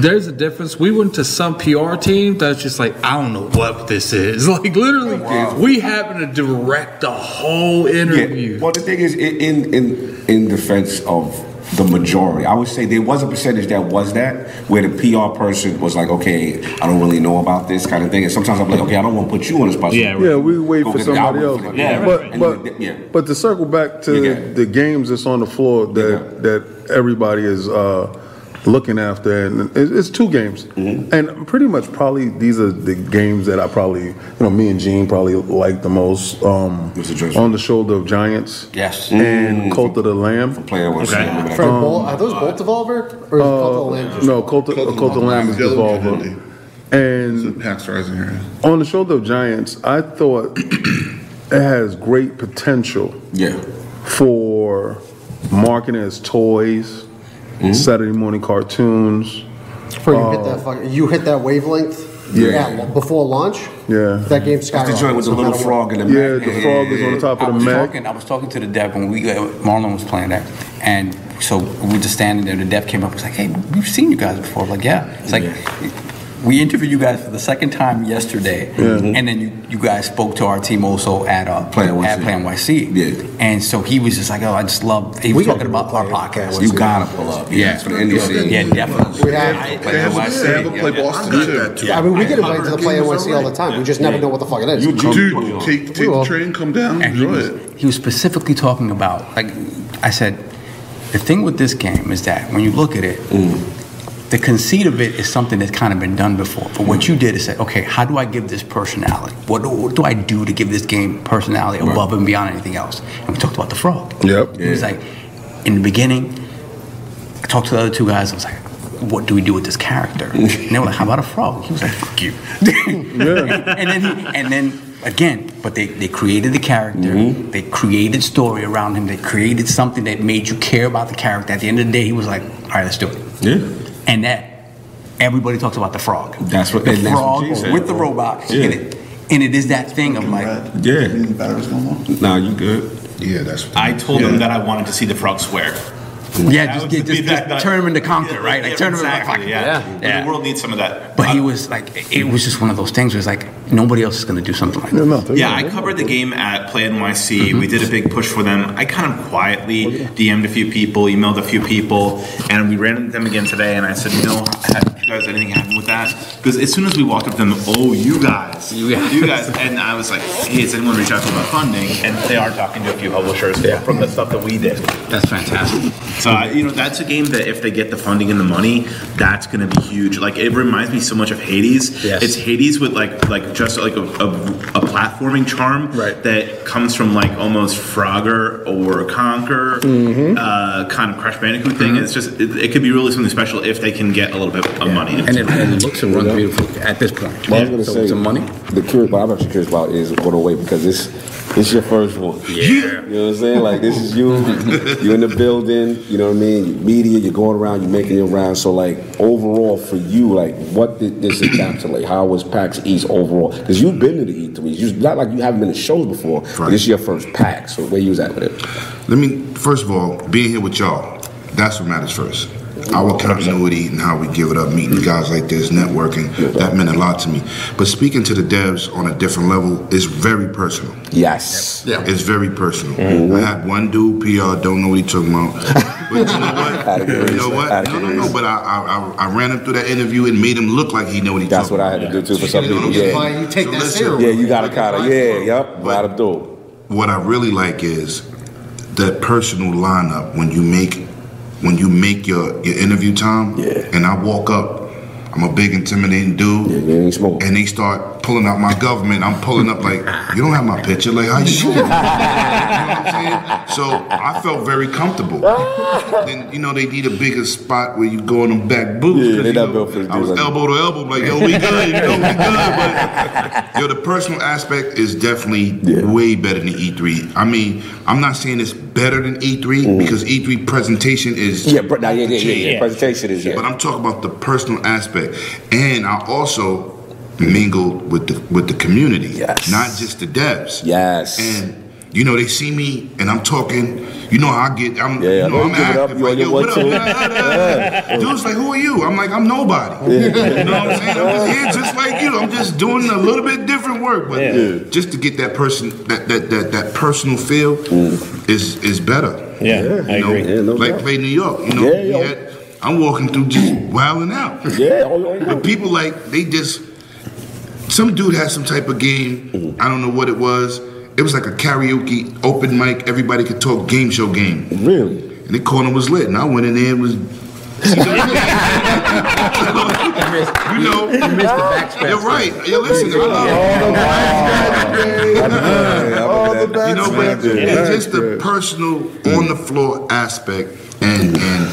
there's a difference. We went to some PR team that's just like I don't know what this is. Like literally, oh, we happen to direct the whole interview. Yeah. Well, the thing is, in in in, in defense of the majority, I would say there was a percentage that was that where the PR person was like, okay, I don't really know about this kind of thing, and sometimes I'm like, okay, I don't want to put you on the spot. Yeah, right. Yeah, we wait Go for somebody else. for. Yeah, but right. but And- yeah. but to circle back to the games that's on the floor that Yeah. that everybody is uh, looking after, and it- it's two games, Mm-hmm. and pretty much probably these are the games that I probably you know me and Gene probably like the most. Um, the on the shoulder of giants, Yes. and Cult of the Lamb. Player was Okay. remember that. From Bolt, are those Bolt Devolver or is it Cult of the Lamb? No, Cult of, Cult of Cult of the Lamb is Lamb. Devolver. And Pax rising on the shoulder of giants, I thought it has great potential Yeah. for marketing as toys, Mm-hmm. Saturday morning cartoons. Before you hit that fucking, you hit that wavelength. Yeah. before launch. Yeah. That game That's the joint with the little frog in the Yeah, back. the frog is on the top I of was the Mac. talking. I was talking to the dev when we uh, Marlon was playing that, and so we were just standing there. The dev came up. and was like, "Hey, we've seen you guys before." Like, yeah. It's like we interviewed you guys for the second time yesterday, and then you, you guys spoke to our team also at uh, Play NYC. at Play NYC. Yeah. And so he was just like, "Oh, I just love." He was We talking about our podcast. You gotta pull up. Yeah. It's for the indie scene. Yeah, definitely. We have. Play They have, NYC. they have a play Yeah. Boston too. I mean, we get invited to the Play NYC all the time. We just never know what the fuck it is. Dude, take, take the train, come down, And enjoy it. he was specifically talking about, like, I said, the thing with this game is that when you look at it, the conceit of it is something that's kind of been done before. But what you did is say, okay, how do I give this personality? What do, what do I do to give this game personality above and beyond anything else? And we talked about the frog. Yep. It was like, in the beginning, I talked to the other two guys. I was like, what do we do with this character? And they were like, how about a frog? He was like, fuck you. and then he, and then again, but they, they created the character. Mm-hmm. They created story around him. They created something that made you care about the character. At the end of the day, he was like, all right, let's do it. Yeah. And that everybody talks about the frog. That's what- the and that's what frog said. with the robot. Yeah. And, it, and it is that thing of like, Yeah. Any no? Nah, you good. Yeah, that's. What I told them that I wanted to see the frog swear. Yeah, That just, was get, just, just turn him into Conker, right? Like Yeah, turn him into exactly, like, yeah. yeah. The world needs some of that. But he was like, it was just one of those things where it's like nobody else is going to do something like that. No, no, Yeah, I covered the game at Play NYC. Mm-hmm. We did a big push for them. I kind of quietly oh, DM'd a few people, emailed a few people, and we ran into them again today. And I said, you know, have you guys anything happen with that? Because as soon as we walked up to them, oh, you guys, you guys, and I was like, hey, has anyone reached out to them about funding? And they are talking to a few publishers from the stuff that we did. That's fantastic. So I- uh, you know, that's a game that if they get the funding and the money, that's going to be huge. Like it reminds me so much of Hades. Yes. It's Hades with like like just like a, a, a platforming charm Right. that comes from like almost Frogger or Conker, mm-hmm. uh, kind of Crash Bandicoot thing. Mm-hmm. It's just it, it could be really something special if they can get a little bit of money. And it, and it looks and runs beautiful at this point. Well, I was gonna so say some money. The curious, what I'm actually curious about is going away because this, this is your first one. Yeah. You know what I'm saying? Like this is you. you're in the building. You know what I mean? Media. You're going around. You're making your rounds. So like overall for you, like what did this encapsulate? How was PAX East overall? Because you've been to the E3s. You not like you haven't been to shows before. but Right. This is your first PAX. So where you was at with it? Let me first of all being here with y'all. That's what matters first. Our continuity and how we give it up, meeting guys like this, networking, that meant a lot to me. But speaking to the devs on a different level is very personal. Yes. Yeah. It's very personal. Mm-hmm. I had one dude, PR, don't know what he talking about. But you know what? you know what? No, no, no. But I, I, I, I ran him through that interview and made him look like he know what he took. That's talking what I had to do too for some people. Why Yeah. you take So that listen. Yeah. You gotta kind of yeah. Yep. Gotta do. it. what I really like is that personal lineup when you make when you make your your interview time Yeah. and I walk up I'm a big intimidating dude Yeah. And they start pulling out my government I'm pulling up like you don't have my picture like how you doing you know what I'm saying so I felt very comfortable then you know they need a bigger spot where you go in them back booths Yeah, 'cause, they you not know, built for the I was dudes like- elbow to elbow like yo we good you know we good but yo the personal aspect is definitely Yeah. way better than E3 I mean I'm not saying it's better than E3 mm. because E3 presentation is. Yeah. Bro, nah, yeah. Yeah. Yeah. Yeah. Presentation is yeah. but I'm talking about the personal aspect, and I also mingled with the with the community, Yes. not just the devs. Yes. And you know they see me, and I'm talking. You know I get. I'm. Yeah, you I know know I'm you up, active. Like, yo, what up? two. da, da, da. Dude's like, who are you? I'm like, I'm nobody. Yeah. You know what I'm saying? I'm just here, just like you. I'm just doing a little bit different work, but just to get that person, that that that, that personal feel, is is better. Yeah, You I know, agree. Yeah, no like doubt. play New York. You know, Yeah, we yo. had, I'm walking through just wilding out. Yeah. But people like they just some dude had some type of game. I don't know what it was. It was like a karaoke open mic. Everybody could talk game show game. Really? And the corner was lit. And I went in there and was you know, You missed the backspin. you're right. Yeah, listen, I love you know, but it's just the personal on the floor aspect and and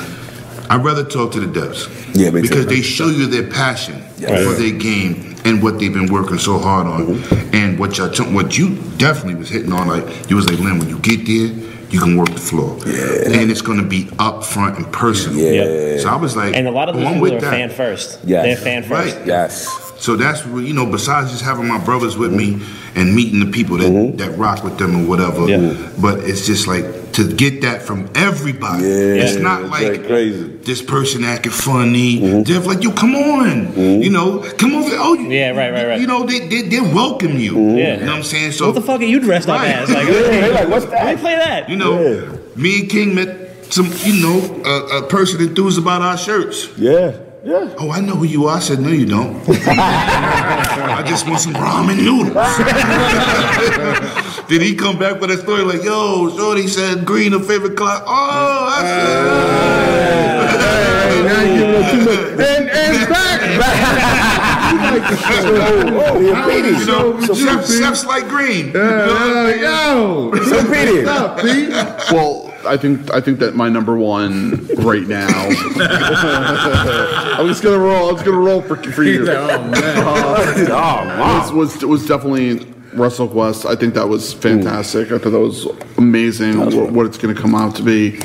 I'd rather talk to the devs. Yeah, me too. because they show you their passion for their game and what they've been working so hard on, Mm-hmm. and what y'all, t- what you definitely was hitting on. Like you was like, Lynn, when you get there, you can work the floor, and it's gonna be up front and personal. Yeah. So I was like, And a lot of oh, these I'm people with are that. fan first. Yes. They're fan first. Right. Yes. So that's what you know. Besides just having my brothers with me and meeting the people that, Mm-hmm. that rock with them or whatever, Yeah. but it's just like to get that from everybody. Yeah, it's not it's like like crazy. Mm-hmm. this person acting funny. They're like, yo, come on, you know, come over. Oh, Yeah, right, right, right. You know, they they, they welcome you. Mm-hmm. Yeah. You know what I'm saying? So what the fuck are you dressed up Right. as? Like, Yeah, okay, they like, what's let me play that. You know, me and King met some, you know, a, a person enthused about our shirts. Yeah. Yeah. Oh, I know who you are. I said, no, you don't. I just want some ramen noodles. Did he come back with a story like, yo, Shorty said green her favorite color? Oh, I said, And, and back, you know, chef, chefs like green. You know? yo. So Petey. Well, I think I think that my number one right now. I'm just gonna roll. I'm just gonna roll for, for you. Oh man. Oh was, was was definitely WrestleQuest. I think that was fantastic. I thought that was amazing what, what it's going to come out to be.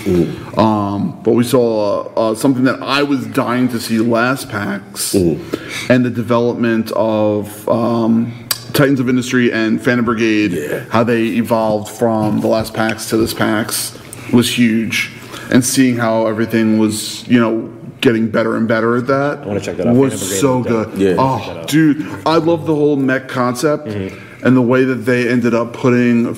Um, but we saw uh, uh, something that I was dying to see last PAX, and the development of. Um, Titans of Industry and Phantom Brigade, how they evolved from the last PAX to this PAX was huge, and seeing how everything was, you know, getting better and better at that. I wanna check that out. Was so good. Yeah. Oh, dude, I love the whole mech concept Mm-hmm. and the way that they ended up putting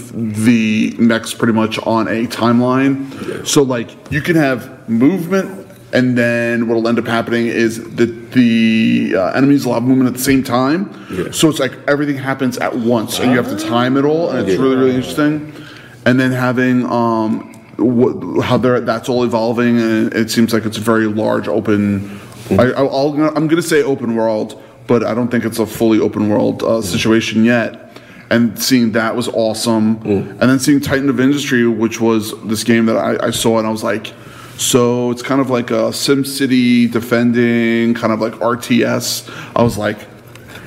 the mechs pretty much on a timeline. So like you can have movement, and then what'll end up happening is that the uh, enemies will have movement at the same time. Yeah. So it's like everything happens at once, and you have to time it all, and it's really really interesting. And then having um, what, how they're, that's all evolving, and it seems like it's a very large open. I, I'll, I'm going to say open world, but I don't think it's a fully open world uh, situation yet. And seeing that was awesome. And then seeing Titan of Industry, which was this game that I, I saw, and I was like, so it's kind of like a SimCity defending, kind of like RTS. I was like,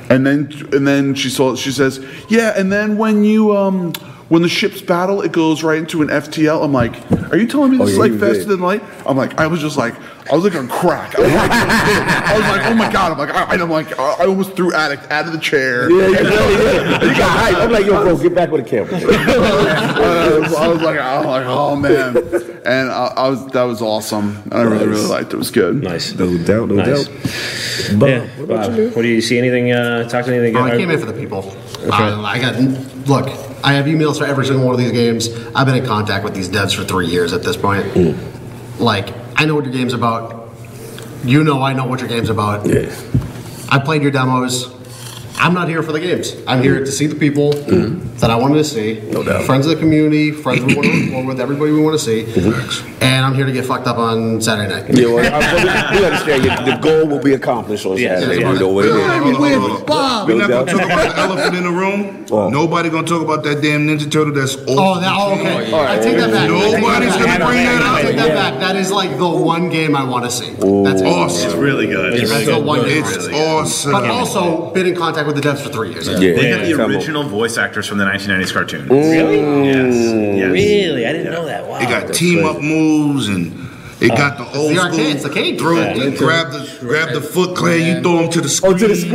and then and then she saw she says, yeah, and then when you um when the ships battle, it goes right into an FTL. I'm like, are you telling me this Oh, is like faster did. than light? I'm like, I was just like, I was like on crack. I was like, I was like, oh my god. I'm like, I, I'm like, I almost threw addict out of the chair. Yeah, you really did. You got hype. I'm like, yo, bro, get back with the camera. I was, I was like, I was like, oh man, and I, I was that was awesome, and I really really liked it. It was good. Nice. No doubt, no Nice. doubt. But yeah. Bob, what do you see? Anything? Uh, talk to anything? Oh, I came in for the people. Uh, I got look. I have emails for every single one of these games. I've been in contact with these devs for three years at this point. Mm. Like, I know what your game's about. You know, I know what your game's about. Yeah. I played your demos. I'm not here for the games. I'm here to see the people mm-hmm. that I wanted to see. No doubt. Friends of the community, friends we want to record with, everybody we want to see. Mm-hmm. And I'm here to get fucked up on Saturday night. Yeah, well, I, we, we understand you, the goal will be accomplished on Yeah, Saturday. yeah. You know what it is. We're not gonna doubt. talk about the elephant in the room. What? Nobody gonna talk about that damn Ninja Turtle that's off. Oh, that, oh, okay. I take that back. I take that Nobody's gonna bring that up. I take up. that back. That is like the one game I want to see. That's awesome. Awesome. really good. That's the one game. I wanna It's see. awesome. But also been in contact with the devs for three years. Yeah, They got the original voice actors from the 1990s cartoon. Really? Yes. yes. Really? I didn't know that. Wow. They got team up moves and they got the old the school. arcade, it's the cage. Throw, Yeah. you grab the grab the foot clan, you throw them to the screen. Oh, to the screen?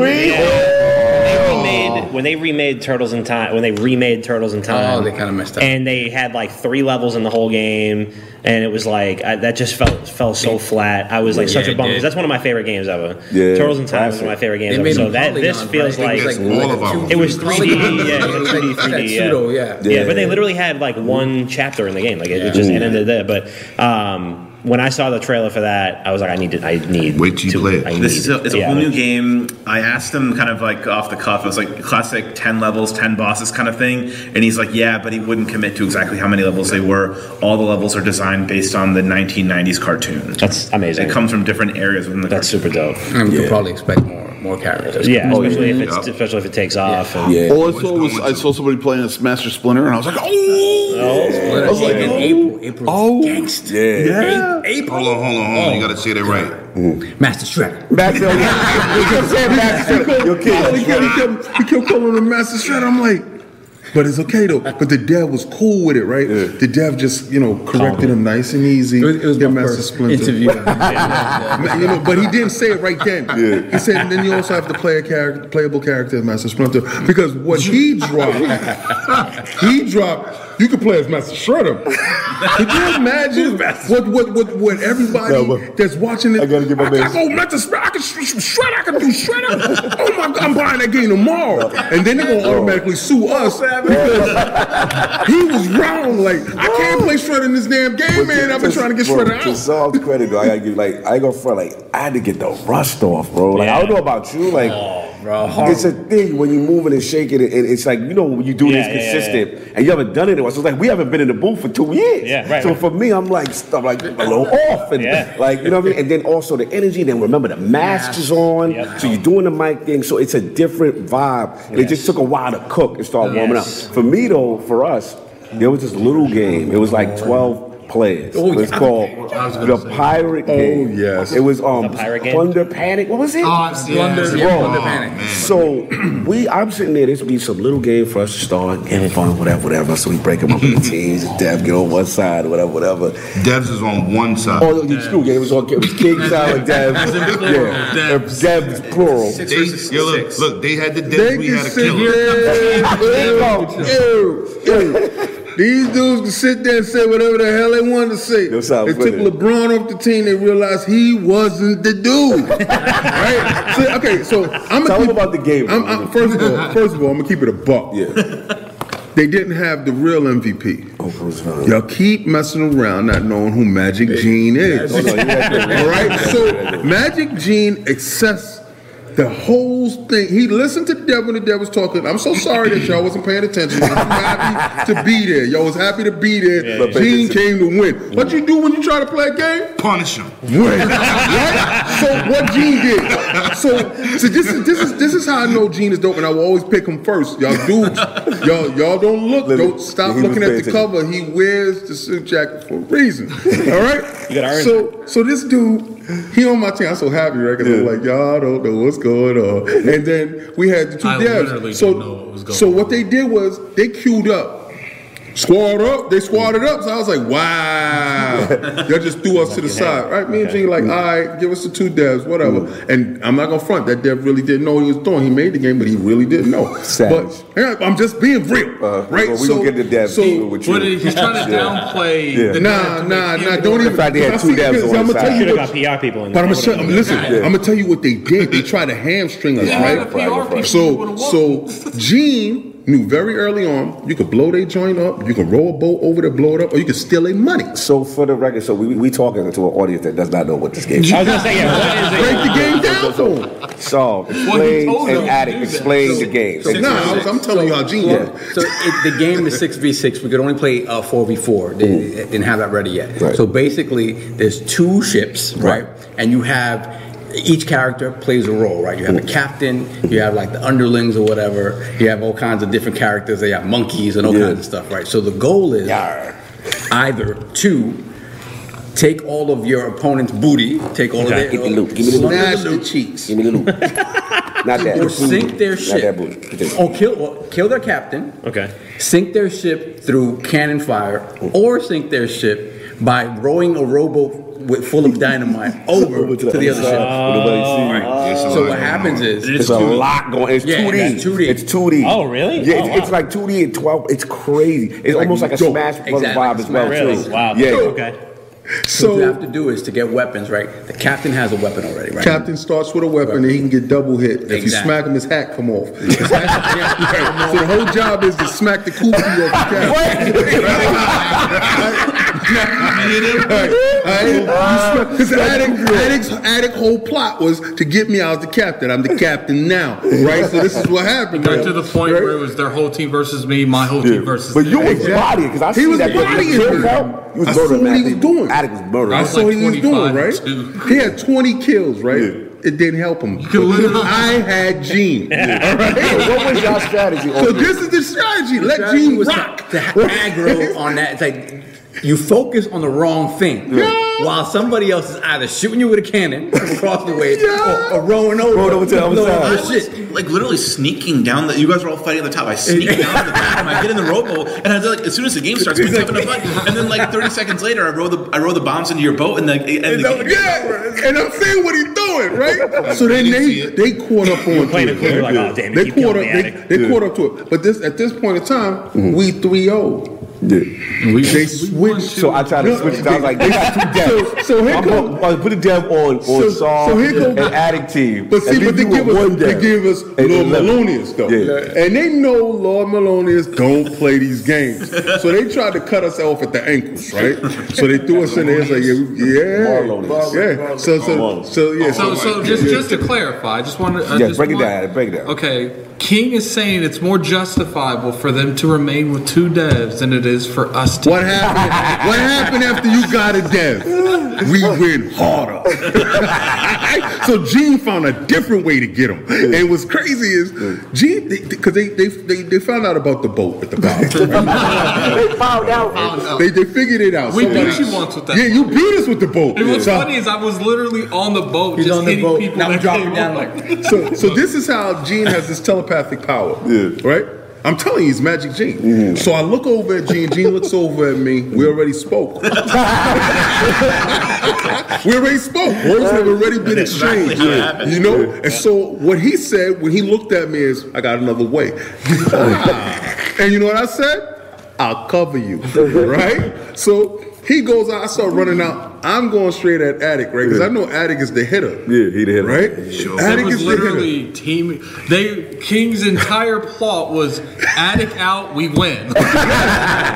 They remade when they remade Turtles in Time. When they remade Turtles in Time, Oh, they kinda messed up. And they had like three levels in the whole game, and it was like I, that just felt fell so flat. I was like Yeah, such a it bummer. That's one of my favorite games ever. Yeah, Turtles in Time is one of my favorite games ever. So that this polygons, feels like It was like all of them. it was 3D. Yeah, it was 3D, 3D. pseudo, yeah. yeah. yeah, but they literally had like one chapter in the game. Like it, it just it ended there. But um, when I saw the trailer for that, I was like, I need to. I need. Wait till you to, play it. I This is a, it's a yeah, whole new game. I asked him kind of like off the cuff. It was like classic 10 levels, 10 bosses kind of thing. And he's like, yeah, but he wouldn't commit to exactly how many levels they were. All the levels are designed based on the 1990s cartoon. That's amazing. It comes from different areas within the That's cartoon. super dope. And we could probably expect more. More characters. Yeah, Oh, especially yeah. if it's Yeah. especially if it takes off. And, Yeah. All I saw was I saw somebody playing a Master Splinter, and I was like, oh, oh. I was like, in oh, April, April oh, gangster. yeah. April. Hold on, hold on, hold on. You gotta say that right. Master Shredder. Back there, you kept saying Master Shredder. Yo, Oh, kid, he, kept, he kept calling him Master Shredder. I'm like, but it's okay though. But the dev was cool with it, right? The dev just, you know, corrected him nice and easy. It was, it was Yeah, my Master first Splinter. interview. You know, but he didn't say it right then. He said, and then you also have to play a character, playable character as Master Splinter, because what he dropped, he dropped. You could play as Master Shredder. Could you imagine what what what what everybody No, that's watching it? I gotta get my I man- go Master Shredder. I can sh- sh- shred. I can do Shredder. Oh my God! I'm buying that game tomorrow, and then they're gonna automatically sue us because he was wrong. Like I can't play Shredder in this damn game, man. I've been trying to get bro, Shredder To out. Saul's credit, though, I gotta give like I ain't gonna front like I had to get the rust off, bro. Like I don't know about you, like bro, it's a thing when you're moving and shaking it, and it's like you know when you do Yeah, this yeah, yeah, consistent, and you haven't done it in a while. So it's like we haven't been in the booth for two years. Yeah, right, So right. for me, I'm like I'm like a little off, and Yeah. like you know what I mean. And then also the energy. Then remember the mask is on, Yep. so you're doing the mic thing. So it's a different vibe. And It just took a while to cook and start warming Yes. up. For me though, for us, there was this little game. It was like 12 players. Oh, it was yeah. called was the gonna say. Pirate Game. yes. It was um The Pirate Game? Plunder Panic. What was it? Oh, I've seen Plunder, yeah, Bro, Plunder Panic. So we, I'm sitting there. This would be some little game for us to start having fun, whatever, whatever. So we break them up into teams. Dev get on one side, whatever, whatever. Devs is on one side. Oh, you screw game. It was on. It was King side and Dev. Yeah, Devs. Dev's plural. They, yo, look, look, they had the They devs, we can had a sit killer. there. Ew, ew, ew. These dudes can sit there and say whatever the hell they wanted to say. They took. LeBron off the team. They realized he wasn't the dude. right? So, okay, so I'm gonna them about the game. I'm, I'm, first of all, first of all, I'm gonna keep it a buck. Yeah. They didn't have the real MVP. Oh, Y'all keep messing around not knowing who Magic Gene is. Oh, no, you had All right, so Magic Gene accessed the whole thing. He listened to the devil when the devil was talking. I'm so sorry that y'all wasn't paying attention. I'm happy to be there. Y'all was happy to be there. But Gene pay came to win. What you do when you try to play a game? Punish him. Win. right? So what Gene did? So, so this is this is this is how I know Gene is dope, and I will always pick him first. Y'all dudes, y'all y'all don't look, Let me- don't stop looking at the attention. cover. He wears the suit jacket for a reason. All right. You gotta so so this dude, he on my team. I'm so happy, right? Because I'm like, y'all don't know what's going on. And then we had the two I devs. literally so didn't know what was going so on. what they did was they queued up. Squad up, they squatted up. So I was like, wow. Y'all just threw us to the side. Right? Me and Gene like, all right, give us the two devs, whatever. And I'm not gonna front. That dev really didn't know what he was doing. He made the game, but he really didn't know. Savage. But yeah, I'm just being real. Uh, right? well, we gonna get the devs so, with you. But he's trying to Yeah. downplay. Yeah. the Nah, nah, nah. Don't look- even. In fact, they had two I see- devs because on I'm the gonna tell side. you Should what. have got PR people in But there. I'm gonna tell, listen. I'm gonna tell you what they did. They tried to hamstring us, right? the PR people So, so Gene knew very early on you could blow their joint up, you can roll a boat over there, blow it up, or you can steal their money. So for the record, so we we talking to an audience that does not know what this game is. I was gonna say, yeah, what is it? Break the game down for them. So explain told them and to addict, do that. explain the game. So, nah, I was, I'm telling you how Gene Yeah. So it, the game is six v six. We could only play uh, four v four. They they didn't have that ready yet. Right. So basically, there's two ships, right? And you have each character plays a role, right? You have a captain, you have like the underlings or whatever. You have all kinds of different characters. They have monkeys and all Yeah. kinds of stuff, right? So the goal is Yarr. either to take all of your opponent's booty, take all Okay. of Give their me loot. Give me the loot. Smash the the cheeks. Give me the loot. Not that. or sink their ship, that or kill or kill their captain, Okay. sink their ship through cannon fire, or sink their ship by rowing a rowboat with, full of dynamite over to the other ship. Where nobody see. It's a So what happens is It's a lot going. It's Yeah, 2D. that's 2D. It's 2D. Oh, really? Yeah, Oh, it's, wow. it's like 2D and 12. It's crazy. It's almost like a dope. Smash Brothers Exactly, vibe as well Really? too. Wow. Yeah. Okay. so what you have to do is to get weapons, right? The captain has a weapon already, right? Captain starts with a weapon and he can get double hit. If you smack him, his hat come off. His so the whole job is to smack the kufi off the captain. Because Addict, Addict's, Addict whole plot was to get me out as the captain. I'm the captain now, right? So this is what happened. Got to the point Right? where it was their whole team versus me, my whole team versus But you them. was Exactly. bodying because I He see was that. bodying Kill her. count, was I saw what he was doing. Addict was murdering. I was saw like what he was doing, right? He had 20 kills, right? it didn't help him. I had Gene. All right. So what was y'all strategy? So this is the strategy. Let strategy Gene was rock. to, to aggro on that. It's like you focus on the wrong thing, Yeah. while somebody else is either shooting you with a cannon across the way Yeah. or, or rowing over, Rowing over to the other side. was shit. like literally sneaking down the. You guys were all fighting at the top. I sneak down to the back. I get in the rowboat, and I like as soon as the game starts, I'm flipping a button, and then like 30 seconds later, I row the I row the bombs into your boat, and the and the You know, game- yeah, and I'm saying what he's doing, right? So then they they caught up on playing to it cool, you're like, oh, damn it, They keep caught up. the They, Addict. they caught up to it. But this at this point in time, mm-hmm. we 3-0. Yeah. We, They we won switched. So I tried to switch it. I was like, they got two devs. So- so here I'm come- gonna- put a dev on on So- Saul so here go- and Addict team. But see, and but they give us one they give us And Lord eleven. Melonius though, Yeah. and they know Lord Melonius don't play these games, so they tried to cut us off at the ankles, right? So they threw us in there, it's like yeah, Marlonius. yeah, yeah. So so so yeah. So, so just just to clarify, I just want to. I Yeah, just break it down, break it down. Okay, King is saying it's more justifiable for them to remain with two devs than it is for us to. What happened? What happened after you got a dev? We went harder. so Gene found a different way to get him. And what's crazy is Gene, because they, they, they, they found out about the boat at the bottom. They found out. they, they figured it out. We Somebody- beat you once with that Yeah, you beat us with the boat. And what's So- funny is I was literally on the boat, He's just on the hitting boat. people Now we that drop came him down like so, so this is how Gene has this telepathic power. Yeah. Right? I'm telling you, he's Magic Gene. Mm-hmm. So I look over at Gene. Gene looks over at me. We already spoke. we already spoke. Words have already been exchanged. You know? And so what he said when he looked at me is, I got another way. and you know what I said? I'll cover you. Right? So he goes out, I start running out. I'm going straight at Addict, right? Because I know Addict is the hitter. Yeah, he the hitter. Right? Sure. It Addict was is the hitter. literally team. They King's entire plot was Addict out, we win.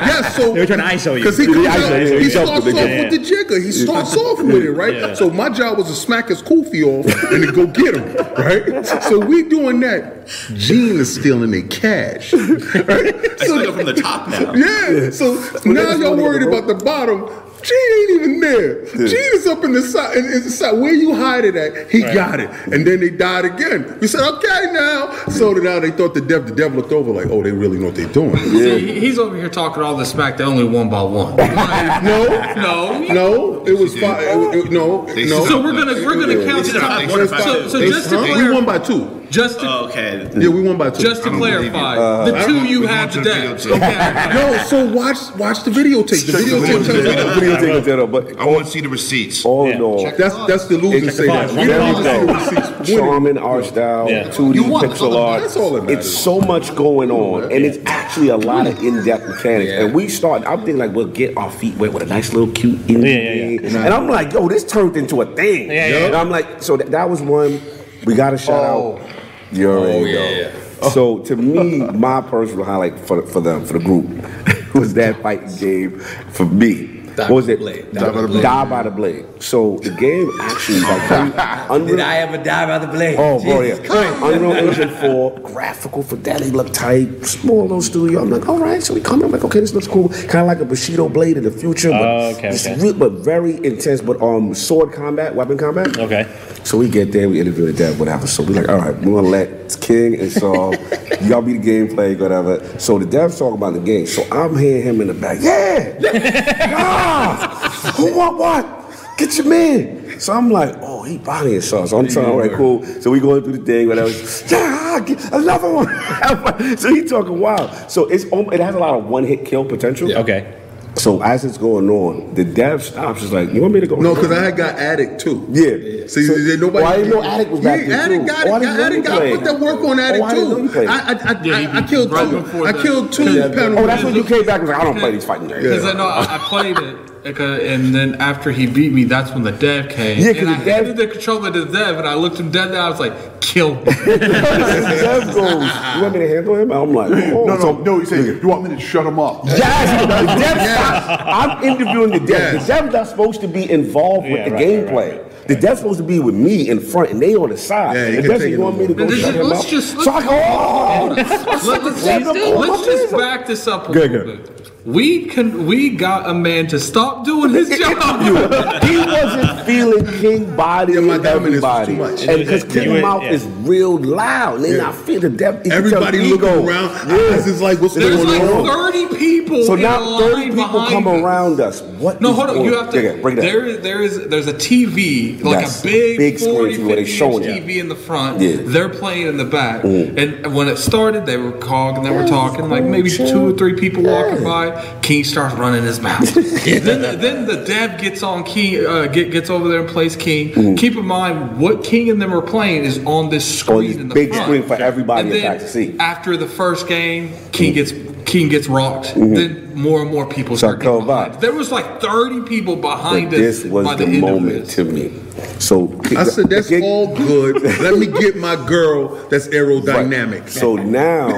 Yes, so They were trying to ISO you. Because he, Yeah, comes out, he he starts jumped off the with the jigger. He starts off with it, right? So my job was to smack his koofy off and to go get him, right? So we doing that. Gene is stealing their cash, right? I still from the top now. Yeah. So now y'all worried about the bottom. Gene ain't even there. Gene is up in the side. In, in the side. Where you hide it at? He got it. And then they died again. We said, okay, now. So now they thought the devil, the devil looked over like, oh, they really know what they're doing. See, he's over here talking all this smack. They only won by one. Like, No, no. no, it was five. It, it, no, no. So we're gonna we're gonna count They the should have- time. they should have So, so They- just to huh? we clarify, won by two. Just to Oh, okay. Yeah, we won by two. just to don't believe you. clarify, uh, the two you We're have going the to the devs. videotape. no, so watch watch the videotape. The videotape tells you. Video tape was there, but I want to see the receipts. all Yeah. in all, That's that's the loser It's say that. We don't see receipts. Charmin, art style, Yeah. 2D, pixel art. That's all that matters. It's so much going on, and it's actually a lot of in-depth mechanics. And we start. I'm thinking like we'll get our feet wet with a nice little cute indie Yeah, yeah, yeah. and I'm like, yo, this turned into a thing. Yeah, yeah, And I'm like, so that, that was one. We got a shout out. Oh. Oh, you already know. So to me, my personal highlight for for them for the group was that fighting game for me. What was it? blade. Die by the blade. Die by the blade. So the game actually like Unreal, Did I ever die by the blade? Oh, bro, yeah. Jesus Christ. Unreal Engine 4, graphical fidelity look tight, small little studio. I'm like, all right, so we come. I'm like, okay, this looks cool. Kind of like a Bushido blade in the future, but, Oh, okay, it's okay. real- but very intense. But um, sword combat, weapon combat. Okay. So we get there, we interview the dev, whatever. So we're like, all right, we want to let King and Saul, y'all be the gameplay, whatever. So the dev's talking about the game. So I'm hearing him in the back, yeah, yeah, who want what? Get your man. So I'm like, oh, he bodying Saul. So I'm trying, all right, cool. So we going through the thing, whatever. Yeah, get another one. so he talking wild. So it's it has a lot of one hit kill potential. Okay. So as it's going on, the dev stops. Is like, you want me to go? No, because I had got Addict too. Yeah. See, So- there- nobody. Well, I didn't know Addict was back yeah, there, Addict too. got Oh, I it. didn't know Addict he got played. put that work on Addict Oh, I didn't know he too. played. I, I, I, Yeah, I, he- I killed right two. before I that. killed two Yeah. penalties. Oh, that's when you came back and was like, I don't play these fighting games. Because I know I, I played it, like, and then after he beat me, that's when the dev came. Yeah, 'cause and the I dev- handed the controller to the dev, and I looked him dead. And I was like, "Kill me." Dev goes, you want me to handle him? I'm like, oh. No, so, no, no. He said, "You want me to shut him up?" Yes, the dev's not, I'm interviewing the dev. The dev's not supposed to be involved with the right, right, gameplay. The dev's supposed to be with me in front, and they on the side. Yeah, you the can dev take said, it you want me to go Let's shut just- him let's up? just- so I go, oh, Let's, let's, let's just back this up a Good, little good. bit. We can we got a man to stop doing his job. he wasn't feeling King body Yeah, my with was everybody. too much. And because You King were- mouth yeah. is real loud. They Yeah. not feel the depth. Everybody looking around. Eyes is like, what's There's going like on? 30 people. So in now 30 line people come us. around us. What No, is hold on. going- You have to. Yeah, yeah, break it down. there, is, there is, there's a TV, like Yes, a big, big screen 40, TV where they showing it. TV in the front. Yeah. Mm. They're playing in the back. And when it started, they were talking, they were talking, like maybe two or three people walking by. King starts running his mouth. then, then the dev gets on King, uh, get, gets over there and plays King. Keep in mind, what King and them are playing is on this screen Mm. this in the big front. screen for everybody and then to see. After the first game, King gets King gets rocked. Mm-hmm. Then more and more people start Start getting coming by. There was like 30 people behind But us this was by the, the, end moment of this. to me. So I said, that's the- all good. Let me get my girl that's aerodynamic. Right. So now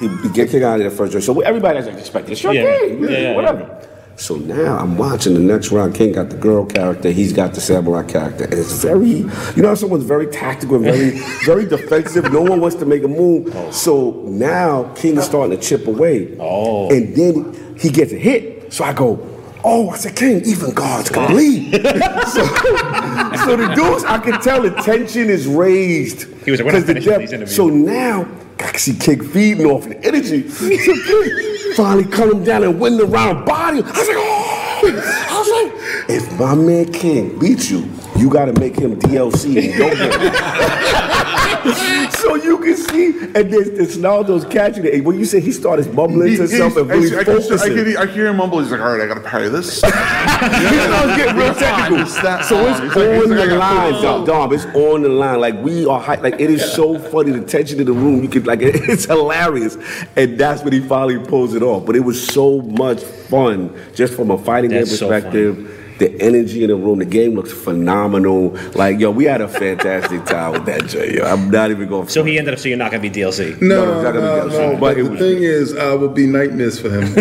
he gets get kicked out of the first round. So everybody has expected. Sure, Yeah. King, Yeah, yeah, whatever. So now I'm watching the next round. King got the girl character. He's got the samurai character, and it's very, you know, someone's very tactical and very, very defensive. No one wants to make a move. Oh. So now King is starting to chip away. Oh. And then he gets a hit. So I go. Oh, I said, King, even gods can bleed. so, so the dudes, I can tell the tension is raised. He was like, "We're not 'Cause the finished with depth- these interviews." So now See King feeding off the energy. Finally him down and win the round body. I was like, oh! I was like, if my man King beat you, you got to make him DLC in your game. So you can see, and there's, there's Naldo's catching it. And when you say he started mumbling to himself and really I, can, I, can, I hear him mumble. He's like, all right, I got to parry this. He starts getting real technical. That So it's hard. It's on like the got line, full- Dom. Dom, It's on the line. Like we are, high, like it is so funny. The tension in the room, you could like it's hilarious, and that's when he finally pulls it off. But it was so much fun, just from a fighting game That's so perspective. The energy in the room, the game looks phenomenal. Like yo, we had a fantastic time with that Jay. Yo. I'm not even going. So he ended up saying you're not going to be DLC. No, No, it's not gonna no, be no, But, but the was- thing is, I will be nightmares for him.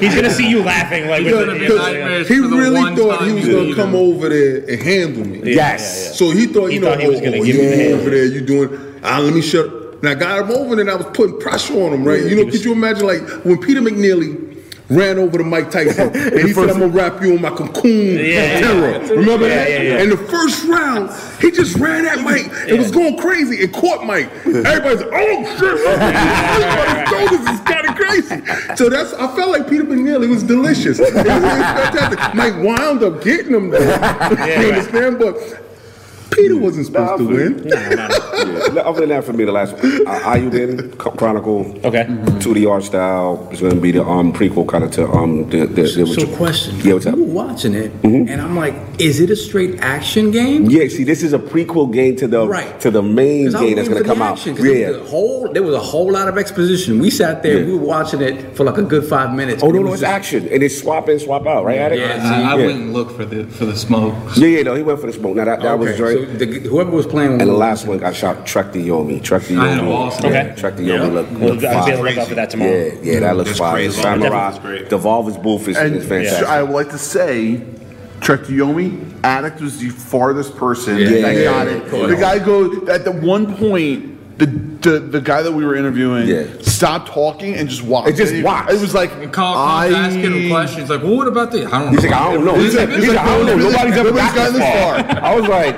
He's going to see you laughing. Like, with the- be yeah, he really thought he was going to come him. over there and handle me. Yes. So he thought, He you know, he was oh, gonna oh, give you yeah, the hand. over there, you doing, ah, let me shut up. And I got him over there and I was putting pressure on him, right? you know, could you imagine, like, when Peter McNeely ran over to Mike Tyson and he said, I'm to wrap you in my cocoon Yeah. terror. Remember Yeah, that? yeah, yeah. And the first round, he just ran at Mike. It was going crazy It caught Mike. Everybody's like, oh, shit. Everybody's shoulders is kind of crazy. So that's, I felt like Peter McNeely was delicious. It was, it was fantastic. Mike wound up getting him there. you understand? But Peter wasn't supposed to win. Yeah. Other than that, for me, the last one, uh, Eiyuden Chronicle, Okay. 2D art style is going to be the um prequel kind of to um the the. the So, question. Yeah, what's up? You were watching it, and I'm like, is it a straight action game? Yeah, see, this is a prequel game to the Right. to the main 'Cause I was game that's going to for the come out. action, 'cause there Yeah. was a whole there was a whole lot of exposition. We sat there, Yeah. we were watching it for like a good five minutes. Oh and no, it no, was it's just- action, and it's swap in, swap out, right? Addict? Yeah, I, I Yeah. wouldn't look for the for the smoke. Yeah, yeah, no, he went for the smoke. Now that, that was Okay, right. so the, whoever was playing, and the last one got shot. Trek to Yomi. Trek to Yomi. I had a loss. Yeah, Okay. Trek to Yomi. Look, We'll look I'll be on the fire. lookout for that tomorrow. Yeah, yeah, that looks That's fire. crazy. Samurai. That was great. Devolver's booth is, And is fantastic. I would like to say, Trek to Yomi, Addict was the farthest person Yeah. that Yeah. got it. The guy goes at the one point. The, the, the guy that we were interviewing Yeah. stopped talking and just walked. It just And he- It was like And Carl I comes asking him questions like, well, "What about this?" I don't know. He's like, I don't know. He's like, he's like, I don't know. Nobody's ever Nobody's got gotten this this far. I was like,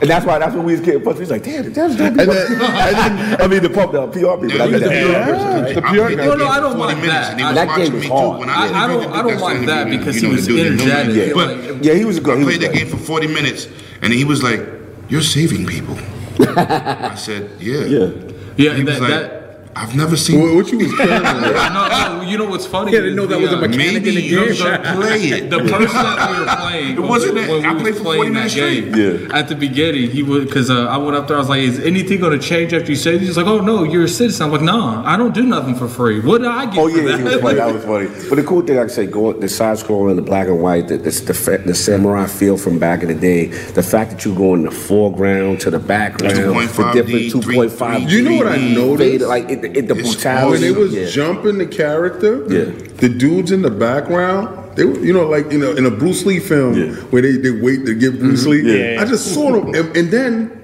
and that's why that's when we was getting punched. He's like, damn, the dev's not. And then- and I mean, the pump, the PR people. I get that. Yeah, the PR played guy. No, no, game I don't 40 mind minutes, that. and he That game was me hard. too. When I, I interviewed don't. him, I don't that's mind when that he- because you he know, was the dude that knew me. energetic. Yeah. Like, Yeah, he was a good. I He played that game for 40 minutes, and he was like, "You're saving people." I said, "Yeah." Yeah. yeah, He was that "I've never seen." What, what you was playing? no, no, you know what's funny? Yeah, I didn't know that the, was a uh, mechanic Maybe in the game. should play it. The person that we were playing, It wasn't that- when I we played for playing 40 that minutes game. Yeah. At the beginning, he would because uh, I went up there. I was like, "Is anything going to change after you say?" this?" He's like, "Oh no, you're a citizen." I'm like, "Nah, I don't do nothing for free. What did I get?" Oh for yeah, that? he was funny. That was funny. But the cool thing, like I say, going the side scrolling, the black and white, the, the, the, fa- the samurai feel from back in the day. The fact that you go in the foreground to the background, the 2.5D, different two point five. You know what I noticed? Like it, the, it, the It's brutality. when they was yeah. jumping the character, Yeah. the dudes in the background, they were, you know, like in a, in a Bruce Lee film Yeah. where they, they wait to give Bruce mm-hmm. Lee. Yeah, yeah. I just saw them, and, and then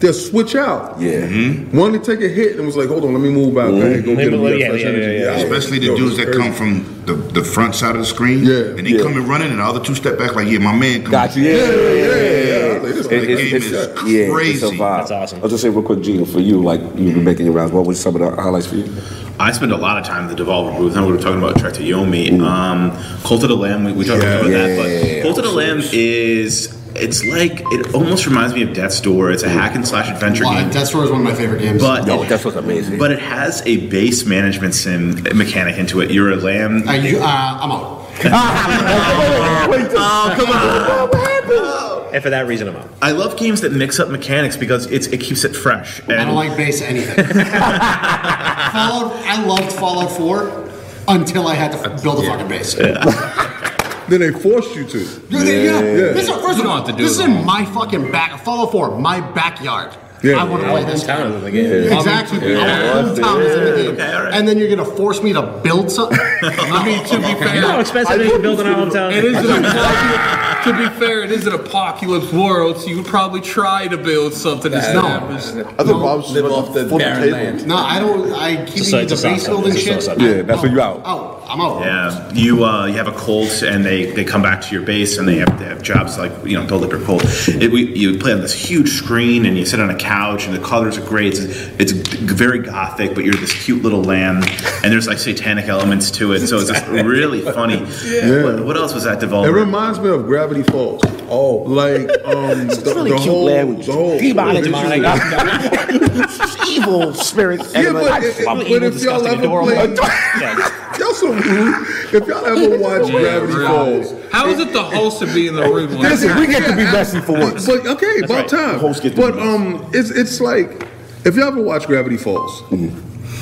they'll switch out. Yeah. Mm-hmm. One to take a hit and was like, hold on, let me move out. Go ahead, mm-hmm. go get him. Yeah, yeah, yeah, yeah, yeah. I was like, Especially the yo, dudes that come from the, the front side of the screen. Yeah. And they Yeah. come in running, and the other two step back like, yeah, my man. Come Got you. Yeah, yeah, yeah. Yeah, yeah. This It- it's- game it's- is yeah, it's a crazy. vibe. That's awesome. I'll just say real quick, Gino, for you, like you've been making your rounds. What was some of the highlights for you? I spend a lot of time in the Devolver booth. I know we were talking about Trek to Um, Cult of the Lamb, we, we talked about Yeah. that, Yeah. but Cult of the Lamb is. It's like it almost reminds me of Death's Door. It's a hack and slash adventure Well, game. Death Door is one of my favorite games. But No, that's what's amazing. But it has a base management sim mechanic into it. You're a lamb. Uh, you, uh, I'm out. Oh, come on! And for that reason, I'm out. I love games that mix up mechanics because it's it keeps it fresh. And I don't like base anything. Fallout, I loved Fallout 4 until I had to build a fucking base. Then they forced you to. Yeah, yeah, yeah. This is, You first of don't all, have to do this is it in my fucking back. Fallout 4, my backyard. Yeah. I want to play this. Hometown is in the game. Exactly. Our hometown is in the game. Okay, all right. And then you're going to force me to build something? I mean, to be fair, You know how expensive it is to build in our hometown? It is an to be fair, it is an apocalypse world, so you would probably try to build something established. I think Bob's Live off the barren land. No, I don't. I keep So the base building up. It's a shit. Yeah, that's when you out. Oh, I'm out. Yeah, you uh, you have a cult, and they, they come back to your base, and they have, they have jobs like you know build up your cult. It, we, you play on this huge screen, and you sit on a couch, and the colors are great. It's, it's very gothic, but you're this cute little lamb, and there's like satanic elements to it, so it's just really funny. Yeah. What, what else was that It reminds me of Gravity Falls. Oh, like um, the, really the cute whole, language. the whole Demonic, demonic. Evil spirits. Yeah, but, it- but if y'all disgusting, ever adorable. played, y'all so rude. If y'all ever watched Gravity Falls, How is it the host to be in the room? like Listen, we get to be messy for once. but okay, about right. time. Host get to But be um, it's it's like if y'all ever watch Gravity Falls,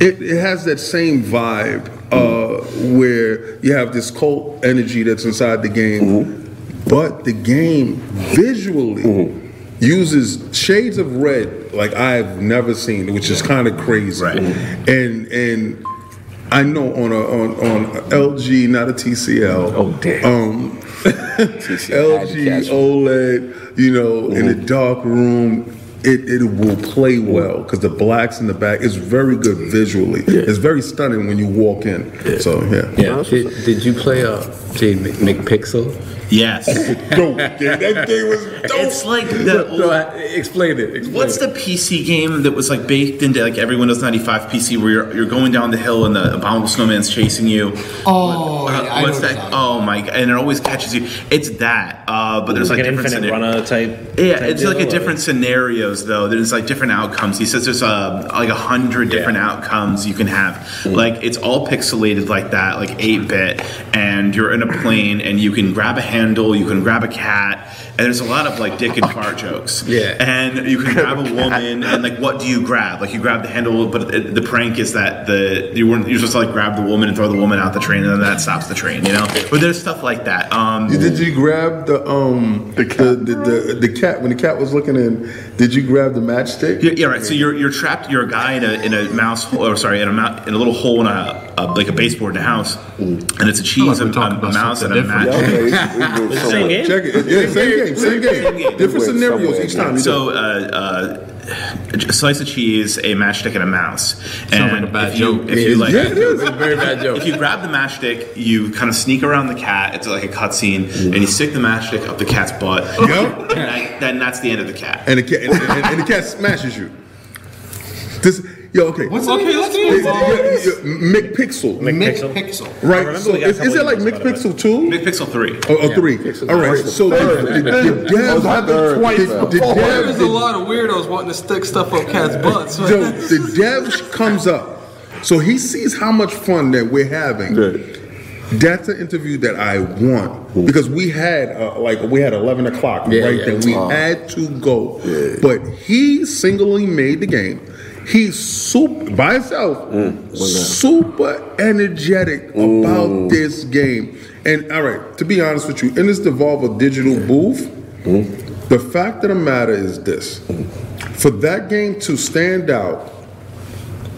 it, it has that same vibe uh, where you have this cult energy that's inside the game, but the game visually. Uses shades of red like I've never seen, which is kind of crazy. Right. And and I know on a on, on a LG, not a TCL. Oh, damn. Um, LG OLED, you know, in a dark room, it, it will play well because the blacks in the back is very good visually. It's very stunning when you walk in. So yeah, Yeah. Did, did you play uh, J McPixel? Yes, dope. Yeah, that game was dope. it's like the No, old, I- explain it. Explain What's it. the PC game that was like baked into like every Windows 95 PC where you're, you're going down the hill and the abominable snowman's chasing you? Oh, Uh, yeah, I what's know that? what Oh my! And it always catches you. It's that, uh, but there's like like, an different infinite scena- runner type. Yeah, type it's like deal, a or- different scenarios though. There's like different outcomes. He says there's uh, like a hundred different outcomes you can have. Like it's all pixelated like that, like eight bit, and you're in a plane and you can grab a handle, you can grab a cat, and there's a lot of like dick and fart jokes. Yeah. and you can grab a woman, and like what do you grab? Like you grab the handle, but it, the prank is that the you weren't you're supposed to like grab the woman and throw the woman out the train, and then that stops the train. You know, but there's stuff like that. Um, Did you grab the um the cat the, the, the, cat when the cat was looking in? Did you grab the matchstick? Yeah, yeah, right. So you're you're trapped. You're a guy in a in a mouse hole, or sorry, in a mou- in a little hole in a, a like a baseboard in a house, and it's a cheese, we're a, a, talking a about mouse, and something a match. Okay, we- we do so Same game? Check it. Yeah, same game, same game. Different scenarios each time. You. So, uh, uh, a slice of cheese, a matchstick, and a mouse. And like a bad if you, joke. If you like, yeah, it is. A very bad joke. If you grab the matchstick, you kind of sneak around the cat. It's like a cutscene, and you stick the matchstick up the cat's butt. Yup. And that, then that's the end of the cat. and the cat and, and, and the cat smashes you. This yo okay. What's Okay, let's this move game? on. Yeah, yeah, McPixel. Pixel. McPixel. Right. So is, is it like somebody about it, McPixel two? McPixel three. Or, or three? All right. So the, the, the dev, the, the There's a lot of weirdos wanting to stick stuff up cats' butts. So the dev comes up. So he sees how much fun that we're having. That's an interview that I want because we had uh, like we had eleven o'clock Yeah, right yeah. then. We Oh. had to go, but he singly made the game. He's super by himself, mm. super energetic about mm. this game. And all right, to be honest with you, in this Devolver digital booth, mm. the fact of the matter is this: for that game to stand out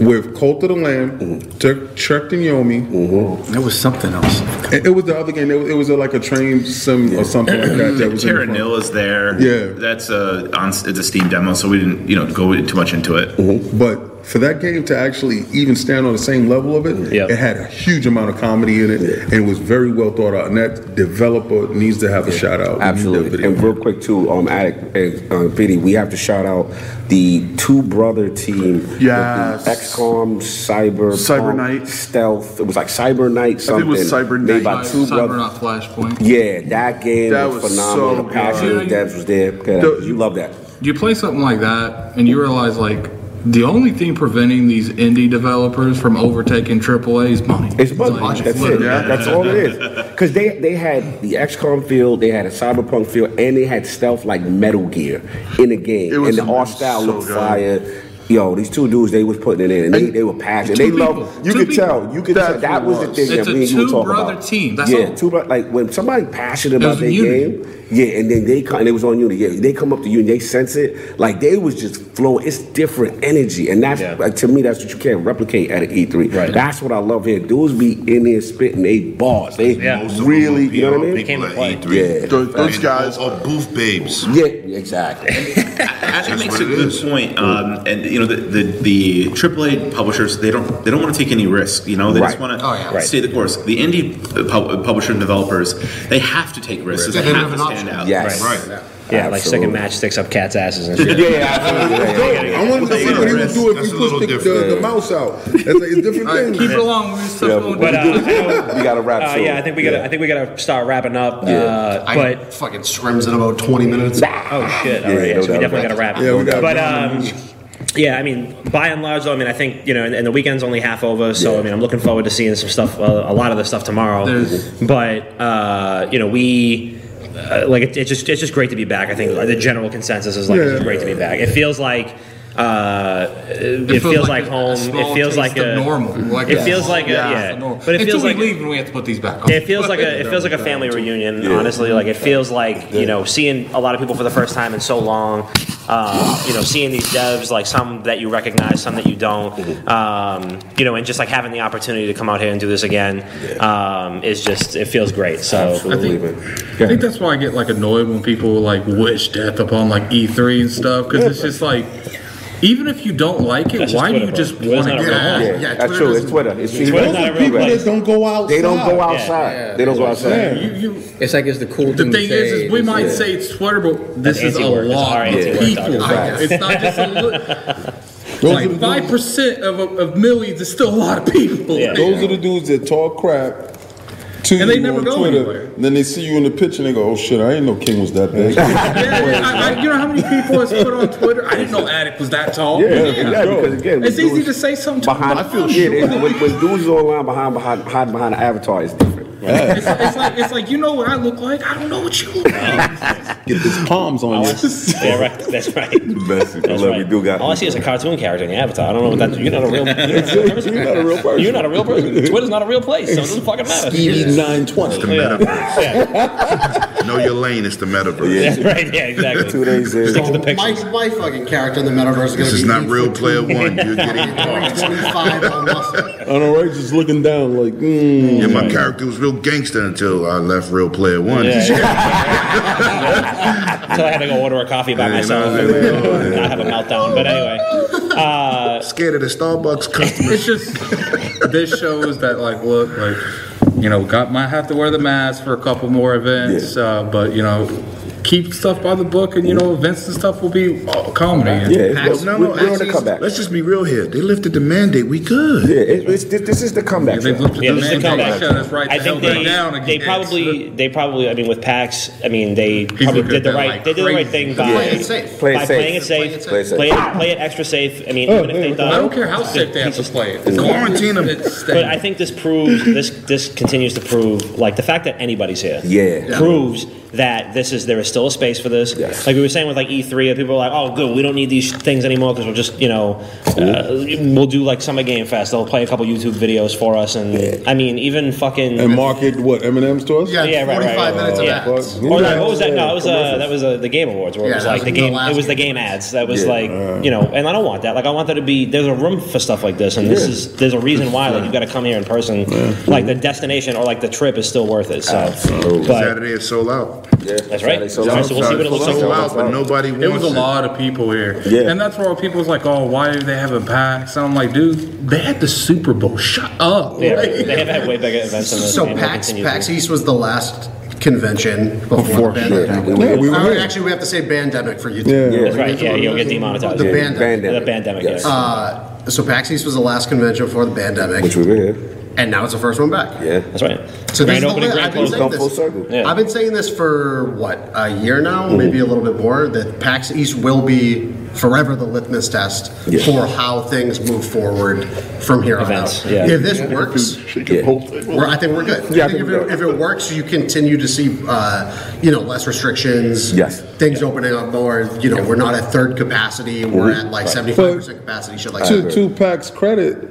with Cult of the Lamb, mm-hmm. Trek Trek and Yomi. Mm-hmm. There was something else. It, it was the other game. It, was- it was a, like a train sim or something like that. That was in the Terra front. Nil is there. Yeah. That's a on, it's a Steam demo, so we didn't you know go too much into it. Mm-hmm. But for that game to actually even stand on the same level of it, Yep. it had a huge amount of comedy in it, and it was very well thought out. And that developer needs to have a shout out. We need that Absolutely. And real quick too, um, Addict and uh, Vinny, we have to shout out the two brother team. with the Yes. XCOM, Cyber, Cyber Knight. Stealth. It was like Cyber Knight think something. it was Cyber Made Knight. by two Cyber brothers. not Flashpoint. Yeah, that game That was, was phenomenal. so the passion of the devs was there. Okay, The- you love that. Do you play something like that, and you realize like the only thing preventing these indie developers from overtaking AAA is money. It's money. Like, That's it. literally. That's all it is. Because they they had the XCOM feel, they had a Cyberpunk feel, and they had stealth like Metal Gear in the game. It was- and the it art was style so looked good. fire. Yo, these two dudes, they was putting it in, and they, they were passionate. Two They love. You Two could people. tell. You could That's tell. That what was the thing It's that a me and you were talking two-brother about. team. That's yeah, all. two bro- like when somebody passionate about was their unity. game. Yeah, and then they come, and it was on you. Yeah, they come up to you and they sense it. Like they was just flowing. It's different energy, and that's Yeah. like, to me. That's what you can't replicate at an E3. Right. That's what I love here. Dudes be in there spitting they bars. They Yeah. Most of them really, you know what I all mean? Came People to at. E3. Yeah. Those, those guys. are or booth babes. Yeah, exactly. I think makes a good is. point. Um, and you know, the, the the AAA publishers they don't they don't want to take any risk. You know, they just want to Oh, yeah. Right. stay the course. The indie pub- publisher and developers they have to take risks. Yeah, They they don't have to stand option. out. Yes. Right. Yeah, like sticking Absolutely. matchsticks up cats' asses and shit. yeah, yeah, absolutely. Yeah, yeah, yeah. I wanted to see what he would do if That's he pushed the, the, the mouse out. That's like, it's different All right, things. keep it along. We're Yeah, going But uh, We got to wrap uh, soon. yeah, I think we gotta. I think we gotta start wrapping up. Uh, but got fucking scrims in about 20 minutes. oh shit! All Yeah, right, yeah, no so we definitely gotta wrap. Yeah, we got But um, yeah, I mean, by and large, though, I mean, I think you know, and, and the weekend's only half over, so I mean, I'm looking forward to seeing some stuff, uh, a lot of the stuff tomorrow. There's- But uh, you know, we. Uh, like it, it's just it's just great to be back. I think the general consensus is like it's just great to be back. It feels like uh, it, feels, like, a- a home. It feels like a normal. Like it feels like a yeah, yeah, normal. but it Until feels like leave and we have to put these back on. it feels like a it feels like a family reunion. Honestly, like it feels like you know seeing a lot of people for the first time in so long. Um, you know, seeing these devs like some that you recognize, some that you don't. Um, you know, and just like having the opportunity to come out here and do this again um, is just it feels great. So Absolutely, man. I think that's why I get like annoyed when people like wish death upon like E3 and stuff because it's just like, even if you don't like it, That's just why do Twitter, you bro. just Twitter's want not to a go real home? Yeah, Yeah, that's Twitter true. It's doesn't- Twitter. It's Twitter's not a real People place. that don't go outside. They don't go Yeah. outside. They don't go outside. You, you, It's like it's the cool the thing thing to is, say. is we might yeah. say it's Twitter, but this That's is a anti-work. It's lot our of anti-work people. talking. It's not just a li- like five percent of, of millions is still a lot of people. Yeah. Those are the dudes that talk crap to And they you never on go Twitter. anywhere. Then they see you in the picture and they go, "Oh shit, I didn't know King was that big." Yeah, I, I, you know how many people has put on Twitter? I didn't know Addict was that tall. Yeah, yeah, because again, It's easy to say something. behind. I feel yeah, it- when, when dudes are online behind behind hiding behind an avatar, it's different. It's, it's like it's like you know what I look like. I don't know what you look like. Get these palms on you. yeah, right. That's right. Best, I That's love right. you, do got. All I see is a cartoon character in the avatar. I don't know what that. You're not a real. You're not a real person. You're not a real person. You're not a real person. Twitter's not a real place, so it doesn't fucking matter. Stevie nine twenty. The metaverse. know your lane. It's the metaverse. Yeah, right. Yeah, exactly. Two days in. Stick to the picture. My, my fucking character in the metaverse is This gonna is not Ready Player One. You're getting 325 on muscle. I know, right? Just looking down, like, mm. Yeah, my character was real gangster until I left Ready Player One. Until I had to go order a coffee by myself and not have a meltdown. But anyway, uh, Scared of the Starbucks customers. It's just this shows that like look like you know got might have to wear the mask for a couple more events, uh, but you know keep stuff by the book and you know events and stuff will be uh, comedy. And Yeah, Well, it's, no, no, we're on the actually, comeback. let's just be real here. They lifted the mandate. We good. Yeah, it, it's, this, this is the comeback. Yeah, they've show. looked yeah, the this is a comeback. shut us right I the think they, down they probably they probably I mean with PAX I mean they probably did the right like they did the right thing by Play it safe. Play it by safe. playing it safe, Play it safe. play it, play it extra safe. I mean, even if they thought I don't care how safe they have to play it. Quarantine 'em. It's But I think this proves this this continues to prove like the fact that anybody's here Yeah. proves that this is there is still a space for this. Yes. Like we were saying with like E3, people were like, "Oh, good, we don't need these things anymore because we'll just, you know, uh, we'll do like Summer Game Fest. They'll play a couple YouTube videos for us, and I mean, even fucking And market what M&M's to us? Yeah, Yeah, right, 45 right, minutes yeah. of ads. Or like, what was that? No, it was uh, that was uh, the Game Awards where it was like was the the game. last It was the game. game ads. That was Yeah. like you know, and I don't want that. Like I want there to be. There's a room for stuff like this, and this is there's a reason why. Like you've got to come here in person. Like the destination or like the trip is still worth it. So, Absolutely. but Saturday is sold out. Yeah, that's right. Saturday, So, so- so we'll see what it looks like. Out, but nobody wants It was a lot of people here. Yeah. And that's where people's like, oh, why do they have a pack? So I'm like, dude, they had the Super Bowl. Shut up. Yeah, Like- they have had way bigger events than this. So and they'll PAX, continue to. PAX East was the last convention before, Before the sure. pandemic. Yeah, we were- we were Or here. Actually, we have to say pandemic for YouTube. Yeah. That's right. Yeah, you'll get demonetized. The Yeah. pandemic. The pandemic. Yes. Uh, so PAX East was the last convention before the pandemic, Which we were here. And now it's the first one back. Yeah. That's right. So this Grand is the opening, way- grand I've been closing. saying Come full this. circle. Yeah. I've been saying this for what a year now, maybe a little bit more. That PAX East will be forever the litmus test Yeah. for how things move forward from here on out. yeah. If this works, Yeah. we're, I think we're good. Yeah, I I think, think if, we're it, good. if it works, you continue to see, uh, you know, less restrictions. Yes. Things opening up more. You know, we're not at third capacity. We're at like seventy-five percent capacity. Shit like that. To, to PAX's credit,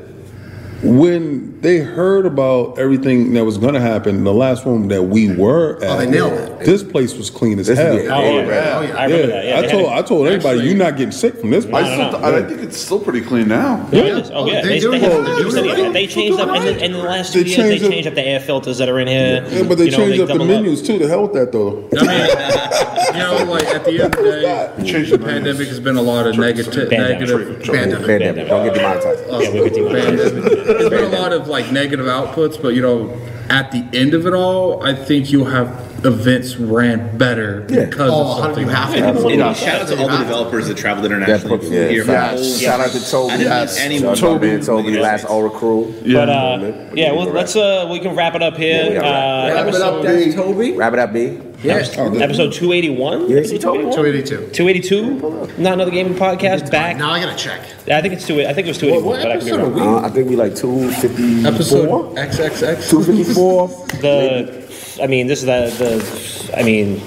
when they heard about everything that was going to happen, the last one that we were at, Oh, they nailed it. This place was clean as This- hell. yeah. Oh, yeah. Oh, yeah. I remember that. Yeah, I told I told everybody Actually- you're not getting sick from this I, place. still, no, I, I think it's still pretty clean now. Yeah, it is. Oh, oh yeah, they they, they, have, They they, do said it. it. they changed up in the, in the last two They years. They changed up- the air filters that are in here. Yeah, but they You know, changed up the doubled menus too. The hell with that though. I mean, you know, like at the end of the day, the pandemic has been a lot of negative, Pandemic. Pandemic. Pandemic. Don't get uh, demonetized. Yeah, we could do it. There's been a lot of like negative outputs, but you know, at the end of it all, I think you'll have events ran better Yeah. because Oh, of something. you have to. that. You know, shout out to all the developers that traveled That internationally put, yeah, here. for shout, shout out to Toby. I didn't Yes. meet anyone. Shout out to man, Toby, Yeah. last Aura crew. But uh, yeah, well, let's uh, we can wrap it up here. Yeah, we gotta uh, wrap- episode, B. Toby. Wrap it up, B. episode two eighty one. Yes, he told me. 282. Two eighty two. Not another gaming podcast. Back. Now I gotta check. Yeah, I think it's two. I think it was two eighty one. What But I episode are we? Uh, I think we like 254. Episode XXX. 254. The, I mean, this is the the. I mean,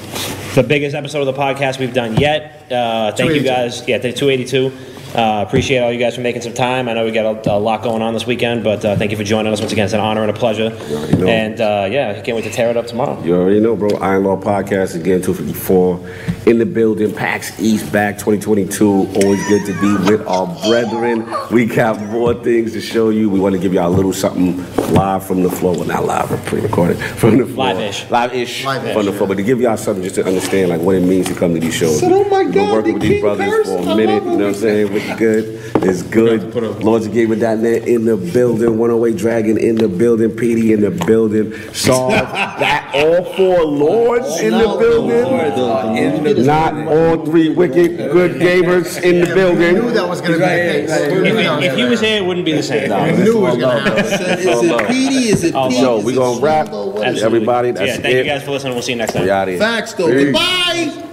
the biggest episode of the podcast we've done yet. Uh, thank you guys. Yeah, two eighty two. Uh, appreciate all you guys for making some time. I know we got a, a lot going on this weekend, but uh, thank you for joining us once again. It's an honor and a pleasure. already know. And uh, yeah, I can't wait to tear it up tomorrow. You already know, bro. Iron Lords Podcast again, 254 in the building. PAX East back 2022. Always good to be with our brethren. We got more things to show you. We want to give you all a little something live from the floor. Well, not live, but pre-recorded from the floor. Live-ish. Live-ish Live-ish, from the floor. But to give y'all something just to understand like what it means to come to these shows. Said, "Oh my We've been God, working the with these king brothers cursed. for a I minute. You know what I'm saying? It's good. It's good. put a- Lords of Gaming.net in the building. 108 Dragon in the building. PD in the building. Saw that all four lords in the building. Not all three wicked good gamers in the I knew building. that was gonna be the case. I knew If, if he was here, it wouldn't be the same. I knew it was gonna happen. Is it Petey? Is it Pete? So we it gonna wrap. Shiloh? What is Everybody, yeah, that's thank it. you guys for listening. We'll see you next time. We out here. Facts though. Peace. Goodbye.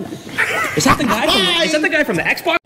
Is that the guy from? Is that the guy from the Xbox?